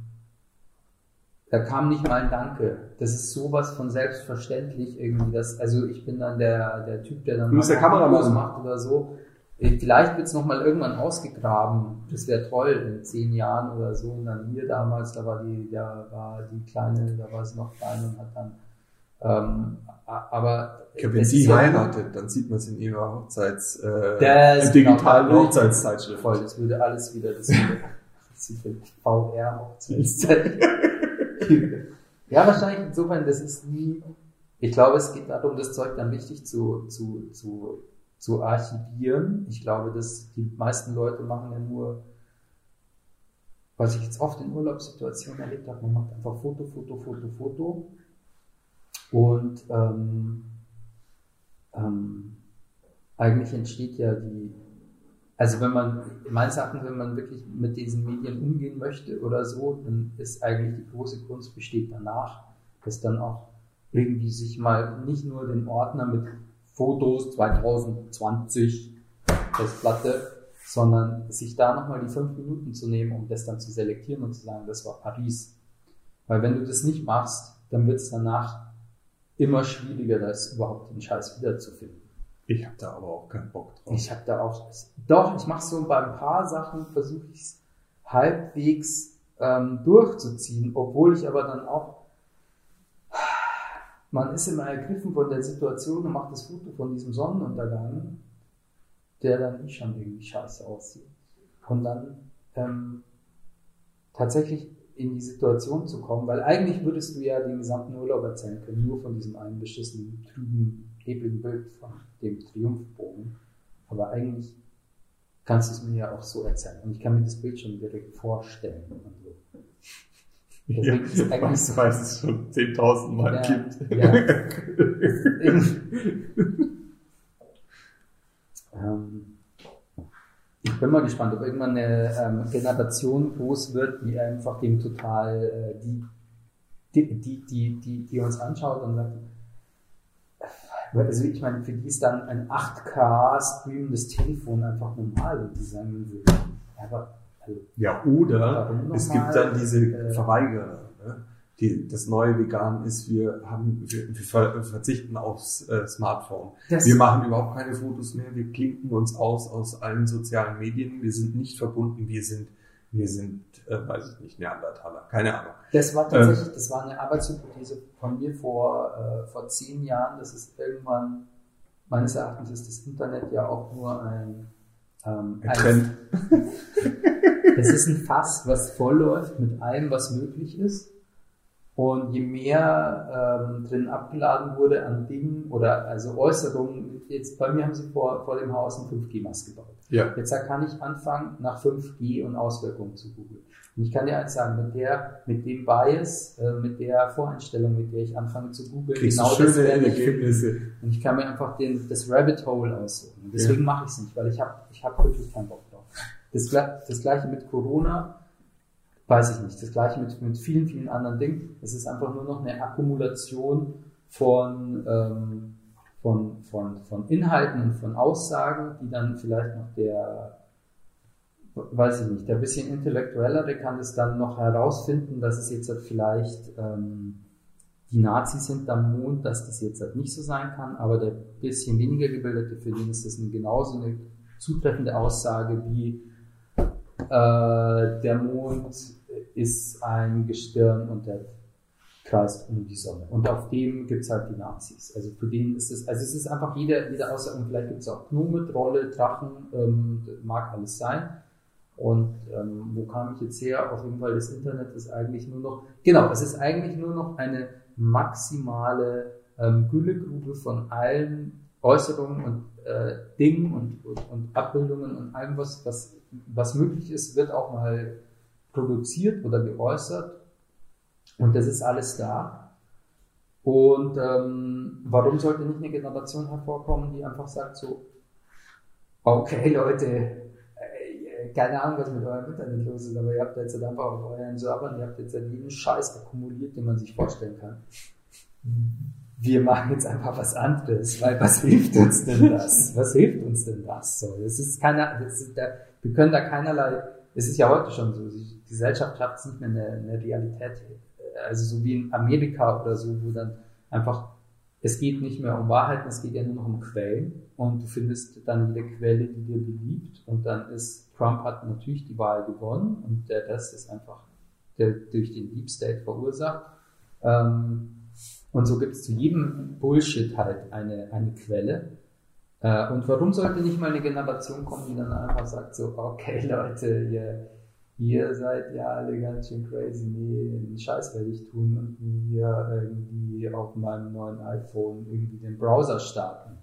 da kam nicht mal ein Danke. Das ist sowas von selbstverständlich irgendwie. Das, also ich bin dann der, der Typ, der dann Du bist der Kameramann. macht oder so. Vielleicht wird es nochmal irgendwann ausgegraben. Das wäre toll in zehn Jahren oder so. Und dann hier damals, da war die, da war die Kleine, da war es noch klein und hat dann ähm, aber Ja, wenn es sie heiratet, dann sieht man es in ihrer Hochzeits, äh, Das im digitalen genau, Hochzeitszeitschrift. Voll, das würde alles wieder, das würde, [laughs] das wird VR Hochzeitszeit. [laughs] ja, wahrscheinlich insofern, das ist nie, ich glaube, es geht darum, das Zeug dann richtig zu, zu, zu, zu archivieren. Ich glaube, dass die meisten Leute machen ja nur, was ich jetzt oft in Urlaubssituationen erlebt habe, man macht einfach Foto, Foto, Foto, Foto. Und ähm, ähm, eigentlich entsteht ja die, also wenn man, meines Erachtens, wenn man wirklich mit diesen Medien umgehen möchte oder so, dann ist eigentlich die große Kunst besteht danach, dass dann auch irgendwie sich mal nicht nur den Ordner mit Fotos 2020 Festplatte, sondern sich da nochmal die fünf Minuten zu nehmen, um das dann zu selektieren und zu sagen, das war Paris. Weil wenn du das nicht machst, dann wird es danach immer schwieriger, das überhaupt den Scheiß wiederzufinden. Ich habe da aber auch keinen Bock drauf. Ich habe da auch, doch, ich mache so bei ein paar Sachen, versuche ich es halbwegs ähm, durchzuziehen, obwohl ich aber dann auch, man ist immer ergriffen von der Situation und macht das Foto von diesem Sonnenuntergang, der dann eh schon irgendwie scheiße aussieht. Und dann ähm, tatsächlich in die Situation zu kommen, weil eigentlich würdest du ja den gesamten Urlaub erzählen können, nur von diesem einen beschissenen, trüben, ebligen Bild von dem Triumphbogen. Aber eigentlich kannst du es mir ja auch so erzählen. Und ich kann mir das Bild schon direkt vorstellen. Und so. Deswegen ist es eigentlich so. weil es schon 10.000 Mal Ja, gibt. ja. [laughs] ähm, ich bin mal gespannt, ob irgendwann eine ähm, Generation groß wird, die einfach dem total, äh, die, die, die, die, die, die uns anschaut und sagt, also ich meine, für die ist dann ein 8K streamendes Telefon einfach normal und die sagen ja, aber also, Ja, oder es gibt dann diese äh, Verweigerer. Ne? Die, das neue Vegan ist, wir haben, wir, wir ver- verzichten aufs äh, Smartphone. das, Wir machen überhaupt keine Fotos mehr. Wir klinken uns aus aus allen sozialen Medien. Wir sind nicht verbunden. Wir sind, wir sind, äh, weiß ich nicht, Neandertaler. Keine Ahnung. Das war tatsächlich, das war eine Arbeitshypothese von mir vor, äh, vor zehn Jahren. Das ist irgendwann, meines Erachtens ist das Internet ja auch nur ein, ähm, Ein Trend. [laughs] Es ist ein Fass, was vollläuft mit allem, was möglich ist. Und je mehr ähm, drin abgeladen wurde an Dingen oder also Äußerungen, jetzt bei mir haben sie vor, vor dem Haus einen 5G-Mast gebaut. Ja. Jetzt kann ich anfangen, nach 5G und Auswirkungen zu googeln. Und ich kann dir eins sagen, mit der, mit dem Bias, äh, mit der Voreinstellung, mit der ich anfange zu googeln, genau du das werde ich. Ergebnisse. Und ich kann mir einfach den, das Rabbit Hole aussuchen. Deswegen mache ich es nicht, weil ich habe ich hab wirklich keinen Bock drauf. Das, das gleiche mit Corona, weiß ich nicht. Das gleiche mit, mit vielen, vielen anderen Dingen. Es ist einfach nur noch eine Akkumulation von, ähm, von, von, von Inhalten und von Aussagen, die dann vielleicht noch der, weiß ich nicht, der bisschen intellektuellere kann es dann noch herausfinden, dass es jetzt halt vielleicht ähm, die Nazis sind am Mond, dass das jetzt halt nicht so sein kann, aber der bisschen weniger gebildete, für den ist das eine, genauso eine zutreffende Aussage wie äh, der Mond ist ein Gestirn und der kreist um die Sonne. Und auf dem gibt's halt die Nazis. Also für den ist es, also es ist einfach jede, jede Aussage, und vielleicht gibt's auch Gnome, Trolle, Drachen, ähm, mag alles sein. Und ähm, wo kam ich jetzt her? Auf jeden Fall, das Internet ist eigentlich nur noch, genau, es ist eigentlich nur noch eine maximale ähm, Güllegrube von allen Äußerungen und äh, Dingen und, und, und Abbildungen und allem, was, was, was möglich ist, wird auch mal produziert oder geäußert. Und das ist alles da. Und ähm, warum sollte nicht eine Generation hervorkommen, die einfach sagt so, okay Leute, äh, keine Ahnung, was mit eurem Internet los ist, aber ihr habt jetzt einfach auf euren Servern, ihr habt jetzt jeden Scheiß akkumuliert, den man sich vorstellen kann. Wir machen jetzt einfach was anderes, weil was hilft uns denn das? Was hilft uns denn das? So, das ist keine, das ist, da, wir können da keinerlei, es ist ja heute schon so, Gesellschaft schafft es nicht mehr eine, eine Realität also so wie in Amerika oder so, wo dann einfach, es geht nicht mehr um Wahrheiten, es geht ja nur noch um Quellen und du findest dann jede Quelle, die dir beliebt und dann ist, Trump hat natürlich die Wahl gewonnen und der Rest ist einfach der, durch den Deep State verursacht. Ähm, und so gibt es zu jedem Bullshit halt eine, eine Quelle. Äh, und warum sollte nicht mal eine Generation kommen, die dann einfach sagt so, okay Leute, ihr, ihr seid ja alle ganz schön crazy, nee, den Scheiß werde ich tun und mir irgendwie auf meinem neuen iPhone irgendwie den Browser starten.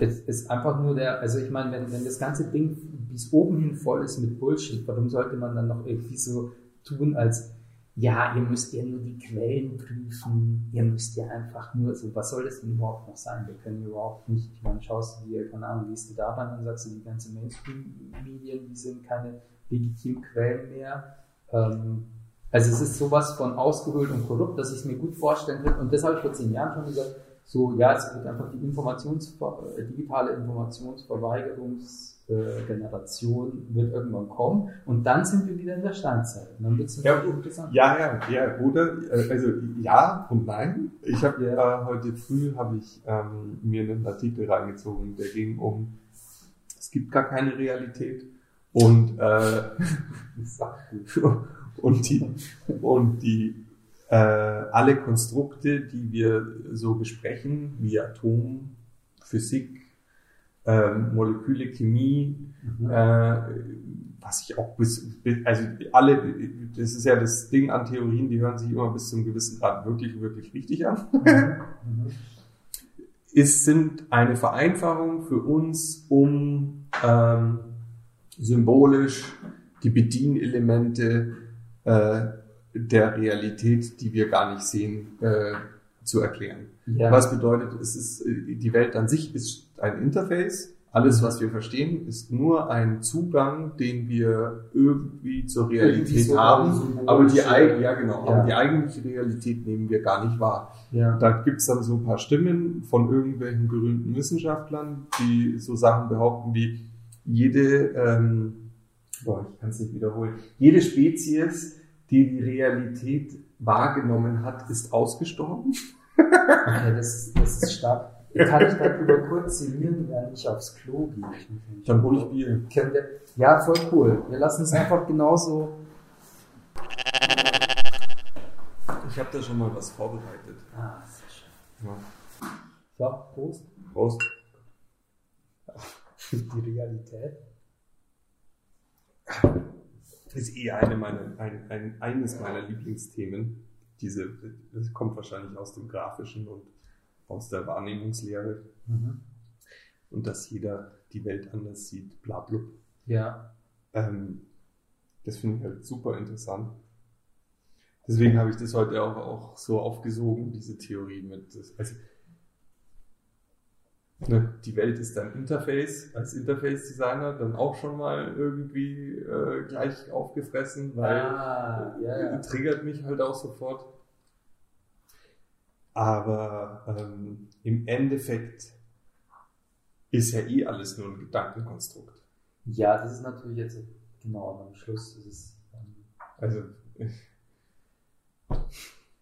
Es ist einfach nur der, also ich meine, wenn, wenn das ganze Ding bis oben hin voll ist mit Bullshit, warum sollte man dann noch irgendwie so tun, als ja, ihr müsst ja nur die Quellen prüfen, ihr müsst ja einfach nur, so, was soll das denn überhaupt noch sein? Wir können überhaupt nicht, ich meine, schaust du dir, keine Ahnung, liest du da rein und sagst du, die ganzen Mainstream-Medien, die sind keine legitimen Quellen mehr. Ähm, also es ist sowas von ausgehöhlt und korrupt, dass ich es mir gut vorstellen kann. Und das habe ich vor zehn Jahren schon gesagt, so, ja, es wird einfach die Informations äh, digitale Informationsverweigerungsgeneration äh, wird irgendwann kommen und dann sind wir wieder in der Steinzeit. Und dann wird's ja, interessant. Ja, ja, ja, oder? Äh, also ja und nein. Ich habe ja. äh, heute früh habe ich ähm, mir einen Artikel reingezogen, der ging um, es gibt gar keine Realität und äh, [laughs] und die und die äh, alle Konstrukte, die wir so besprechen, wie Atom, Physik, äh, Moleküle, Chemie, mhm. äh, was ich auch bis, also alle, das ist ja das Ding an Theorien, die hören sich immer bis zum gewissen Grad wirklich, wirklich richtig an. Mhm. Es sind eine Vereinfachung für uns, um ähm, symbolisch die Bedienelemente äh, der Realität, die wir gar nicht sehen, äh, zu erklären. Ja. Was bedeutet, es ist, die Welt an sich ist ein Interface. Alles, was wir verstehen, ist nur ein Zugang, den wir irgendwie zur Realität so haben. Aber die, ja, genau, ja. aber die eigentliche Realität nehmen wir gar nicht wahr. Ja. Da gibt's dann so ein paar Stimmen von irgendwelchen berühmten Wissenschaftlern, die so Sachen behaupten wie jede, ähm, boah, ich kann es nicht wiederholen, jede Spezies die die Realität wahrgenommen hat, ist ausgestorben. Okay, das, das ist stark. Kann ich darüber kurz sinnieren, während ich aufs Klo gehe? Dann hole ich Bier. Ja, voll cool. Wir lassen es einfach genauso. Ich habe da schon mal was vorbereitet. Ah, sehr schön. Ja. So, Prost. Prost. Die Realität ist eh eine meiner, ein, ein, eines meiner Lieblingsthemen. Diese, das kommt wahrscheinlich aus dem Grafischen und aus der Wahrnehmungslehre. Mhm. Und dass jeder die Welt anders sieht, bla blub. Ja. Ähm, das finde ich halt super interessant. Deswegen habe ich das heute auch, auch so aufgesogen, diese Theorie mit. Also Ne, die Welt ist dein Interface, als Interface-Designer dann auch schon mal irgendwie äh, gleich aufgefressen, weil ah, ja, ja. triggert mich halt auch sofort. Aber ähm, im Endeffekt ist ja eh alles nur ein Gedankenkonstrukt. Ja, das ist natürlich jetzt genau am Schluss. Ist, ähm, also [laughs]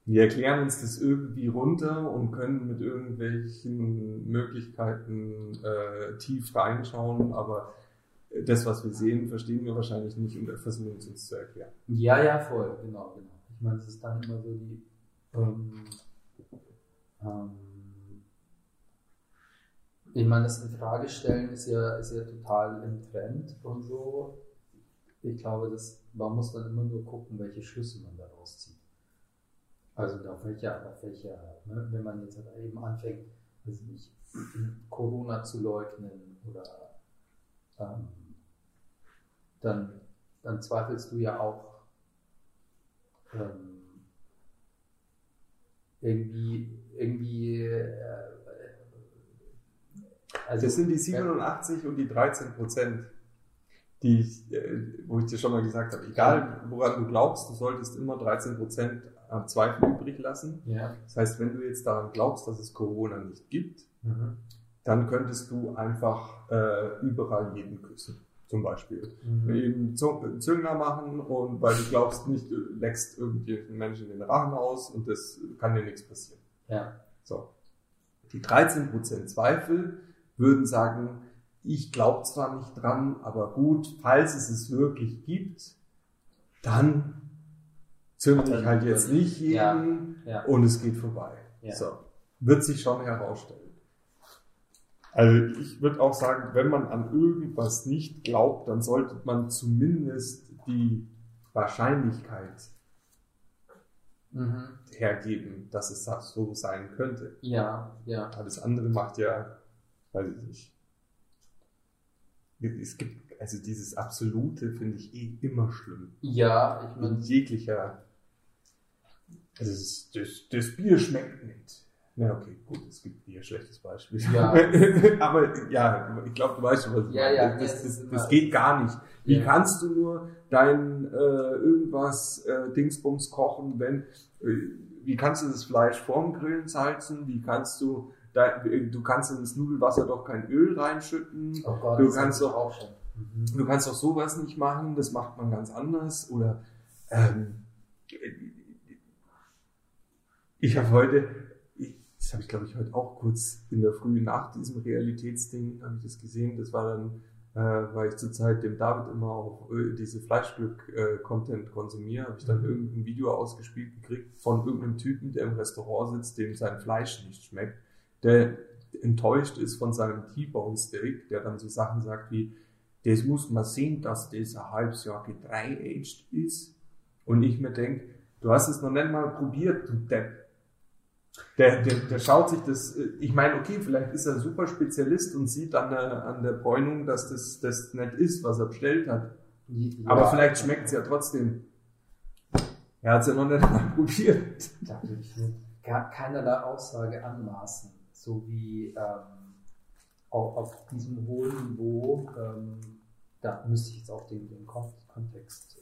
wir erklären uns das irgendwie runter und können mit irgendwelchen Möglichkeiten äh, tief reinschauen, aber das, was wir sehen, verstehen wir wahrscheinlich nicht und versuchen es uns zu erklären. Ja, ja, voll, genau, genau. Ich meine, es ist dann immer so die, ähm, ähm, ich meine, das in Frage stellen ist ja, ist ja total im Trend und so. Ich glaube, das, man muss dann immer nur gucken, welche Schlüsse man daraus zieht. Also auf welcher, auf welcher, ne, wenn man jetzt halt eben anfängt, also nicht [clears throat] Corona zu leugnen oder ähm, dann, dann zweifelst du ja auch ähm, irgendwie, irgendwie, äh, also, das sind die 87 und die 13 Prozent, die ich, äh, wo ich dir schon mal gesagt habe. Egal, woran du glaubst, du solltest immer 13 Prozent am Zweifel übrig lassen. Ja. Das heißt, wenn du jetzt daran glaubst, dass es Corona nicht gibt, Mhm. dann könntest du einfach äh, überall jeden küssen. Zum Beispiel. Mhm. Eben Züngler machen und weil du glaubst nicht, du leckst irgendjemanden Menschen den Rachen aus und das kann dir nichts passieren. Ja. So. Die 13% Zweifel würden sagen, ich glaube zwar nicht dran, aber gut, falls es es wirklich gibt, dann zünde ich halt jetzt nicht jeden Ja. und es geht vorbei. Ja. So. Wird sich schon herausstellen. Also ich würde auch sagen, wenn man an irgendwas nicht glaubt, dann sollte man zumindest die Wahrscheinlichkeit Mhm. hergeben, dass es so sein könnte. Ja, ja. Alles andere macht ja, weiß ich nicht. Es gibt, also dieses Absolute finde ich eh immer schlimm. Ja, ich In meine, jeglicher, also das, das, das Bier schmeckt nicht. Na okay, gut, es gibt Bier, schlechtes Beispiel. Ja. [laughs] Aber ja, ich glaube, du weißt schon, was ich Ja, meine. ja, das, das das, geht gar nicht. Wie Ja. kannst du nur dein äh, irgendwas äh, Dingsbums kochen, wenn äh, wie kannst du das Fleisch vorm Grillen salzen? Wie kannst du dein, du kannst in das Nudelwasser doch kein Öl reinschütten? oh Gott, Du das kannst doch- auch schon. Mhm. Du kannst doch sowas nicht machen, das macht man ganz anders. Oder ähm, ich habe heute, das habe ich glaube ich heute auch kurz in der Früh nach diesem Realitätsding habe ich das gesehen. Das war dann, äh, weil ich zurzeit dem David immer auch äh, diese Fleischglück-Content konsumiere, habe ich dann Mhm. irgendein Video ausgespielt gekriegt von irgendeinem Typen, der im Restaurant sitzt, dem sein Fleisch nicht schmeckt, der enttäuscht ist von seinem T-Bone Steak, der dann so Sachen sagt wie, das muss man sehen, dass das ein halbes Jahr gedreiaged ist. Und ich mir denk, du hast es noch nicht mal probiert, du Depp. Der, der, der schaut sich das, äh, ich meine, okay, vielleicht ist er ein super Spezialist und sieht an der, an der Bräunung, dass das, das nicht ist, was er bestellt hat. Ja, Aber vielleicht schmeckt es ja trotzdem. Er hat es ja noch nicht mal [laughs] probiert. Da will ich keinerlei Aussage anmaßen, so wie ähm, auch auf diesem hohen Niveau, ähm, da müsste ich jetzt auch den, den Kon Kontext.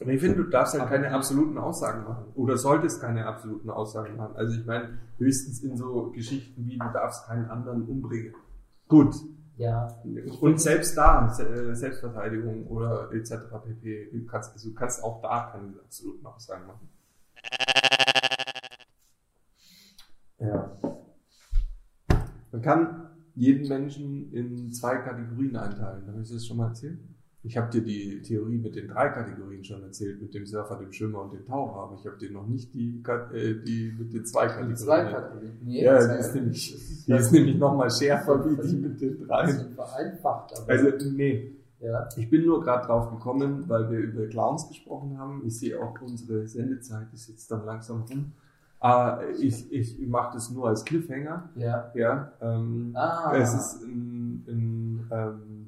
Aber ich finde, du darfst halt keine absoluten Aussagen machen. Oder solltest keine absoluten Aussagen machen. Also ich meine, höchstens in so Geschichten wie, du darfst keinen anderen umbringen. Gut. ja, Und selbst da, äh, Selbstverteidigung oder etc. pp. Du kannst, also du kannst auch da keine absoluten Aussagen machen. ja, Man kann jeden Menschen in zwei Kategorien einteilen. Habe ich das schon mal erzählt? Ich habe dir die Theorie mit den drei Kategorien schon erzählt, mit dem Surfer, dem Schwimmer und dem Taucher, aber ich habe dir noch nicht die, äh, die mit den zwei die Kategorien. zwei Kategorien. Nee, Ja, die ist nämlich, die ist nämlich nochmal schärfer wie die mit den das drei. ist vereinfacht, aber Also, nee. ja, Ich bin nur gerade drauf gekommen, weil wir über Clowns gesprochen haben. Ich sehe auch, unsere Sendezeit ist jetzt dann langsam rum. Äh, ich ich mache das nur als Cliffhanger. ja. Ja, ähm, Ah, es ist ein, ein, ähm,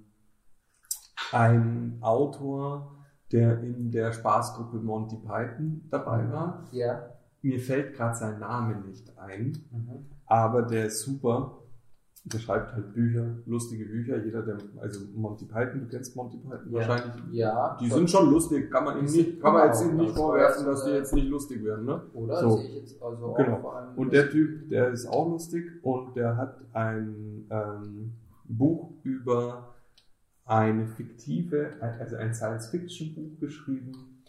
ein Autor, der in der Spaßgruppe Monty Python dabei war. ja. Mir fällt gerade sein Name nicht ein, Mhm. aber der ist super. Der schreibt halt Bücher, lustige Bücher. Jeder, der, also Monty Python, du kennst Monty Python Ja. wahrscheinlich. Ja, Die sind schon lustig, kann man ihm nicht, kann man jetzt genau, ihm nicht vorwerfen, dass die jetzt nicht lustig werden, ne? Oder? So. Sehe ich jetzt also Genau. Und der Typ, der ist auch lustig und der hat ein ähm, Buch über eine fiktive, also ein Science-Fiction-Buch geschrieben,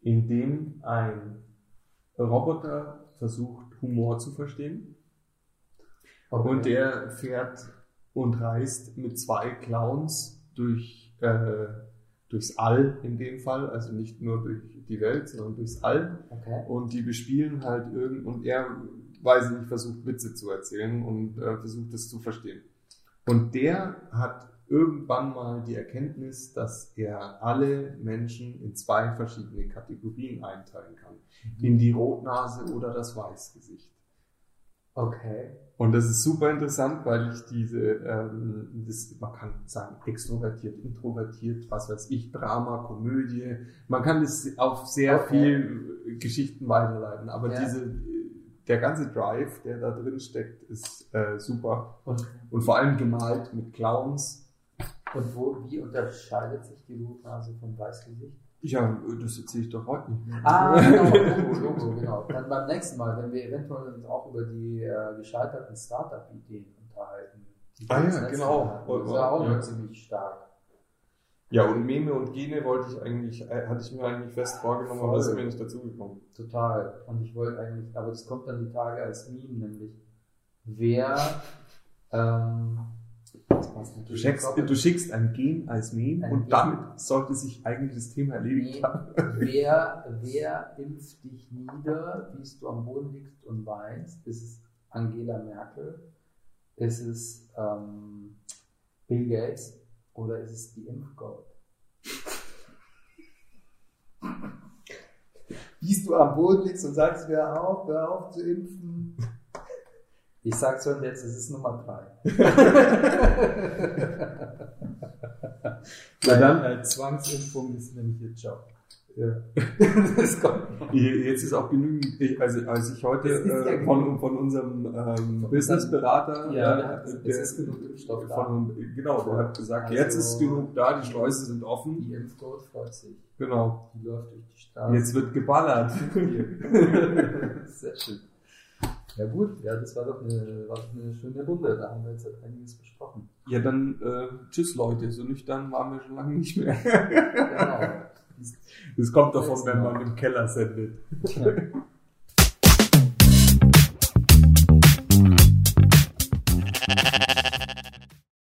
in dem ein Roboter versucht, Humor zu verstehen. Okay. Und der fährt und reist mit zwei Clowns durch, äh, durchs All in dem Fall, also nicht nur durch die Welt, sondern durchs All. Okay. Und die bespielen halt irgend und er, weiß ich nicht, versucht Witze zu erzählen und äh, versucht es zu verstehen. Und der hat irgendwann mal die Erkenntnis, dass er alle Menschen in zwei verschiedene Kategorien einteilen kann. In die Rotnase oder das Weißgesicht. Okay. Und das ist super interessant, weil ich diese, ähm, das, man kann sagen, extrovertiert, introvertiert, was weiß ich, Drama, Komödie. Man kann das auf sehr Okay. viel Geschichten weiterleiten. Aber Ja. diese, der ganze Drive, der da drin steckt, ist äh, super. Und, Und vor allem gemalt mit Clowns. Und wo, wie unterscheidet sich die Blutrase vom Weißgesicht? Ja, das erzähle ich doch heute nicht mehr. Ah, [laughs] genau, Logo, Logo, genau. Dann beim nächsten Mal, wenn wir eventuell uns auch über die äh, gescheiterten Startup-Ideen unterhalten. Ah ja, genau. Hatten. Das ja auch Ja. noch ziemlich stark. Ja, und Meme und Gene wollte ich eigentlich, äh, hatte ich mir eigentlich fest vorgenommen, aber Voll. das ist mir nicht dazugekommen. Total. Und ich wollte eigentlich, aber das kommt dann die Tage als Meme, nämlich wer, ähm, Du schickst, du schickst ein Gen als Meme und Gen. damit sollte sich eigentlich das Thema erledigt Nee, haben. wer, [laughs] wer impft dich nieder, wie du am Boden liegst und weinst? Ist es Angela Merkel? Ist es ähm, Bill Gates? Oder ist es die Impfgold? Wie du am Boden liegst und sagst, hör auf, hör auf zu impfen. Ich sag's schon jetzt, es ist Nummer drei. [laughs] Na dann. Weil Zwangsimpfung ist nämlich ihr Job. Ja. [laughs] das kommt. Jetzt ist auch genügend, ich- also als ich heute äh, von, von unserem ähm, Businessberater, Ja, äh, es der, ist genug Impfstoff da. von, genau, der hat gesagt, Also- jetzt ist genug da, die Schleusen sind offen. Die Impfcode freut sich. Genau. Die läuft durch die Straße. Jetzt wird geballert. [laughs] Sehr schön. Ja gut, ja, das war doch eine, war doch eine schöne Runde. Da haben wir jetzt halt einiges besprochen. Ja, dann äh, tschüss Leute, so nüchtern waren wir schon lange nicht mehr. Genau. [laughs] Das kommt davon, wenn man im Keller sendet. Ja.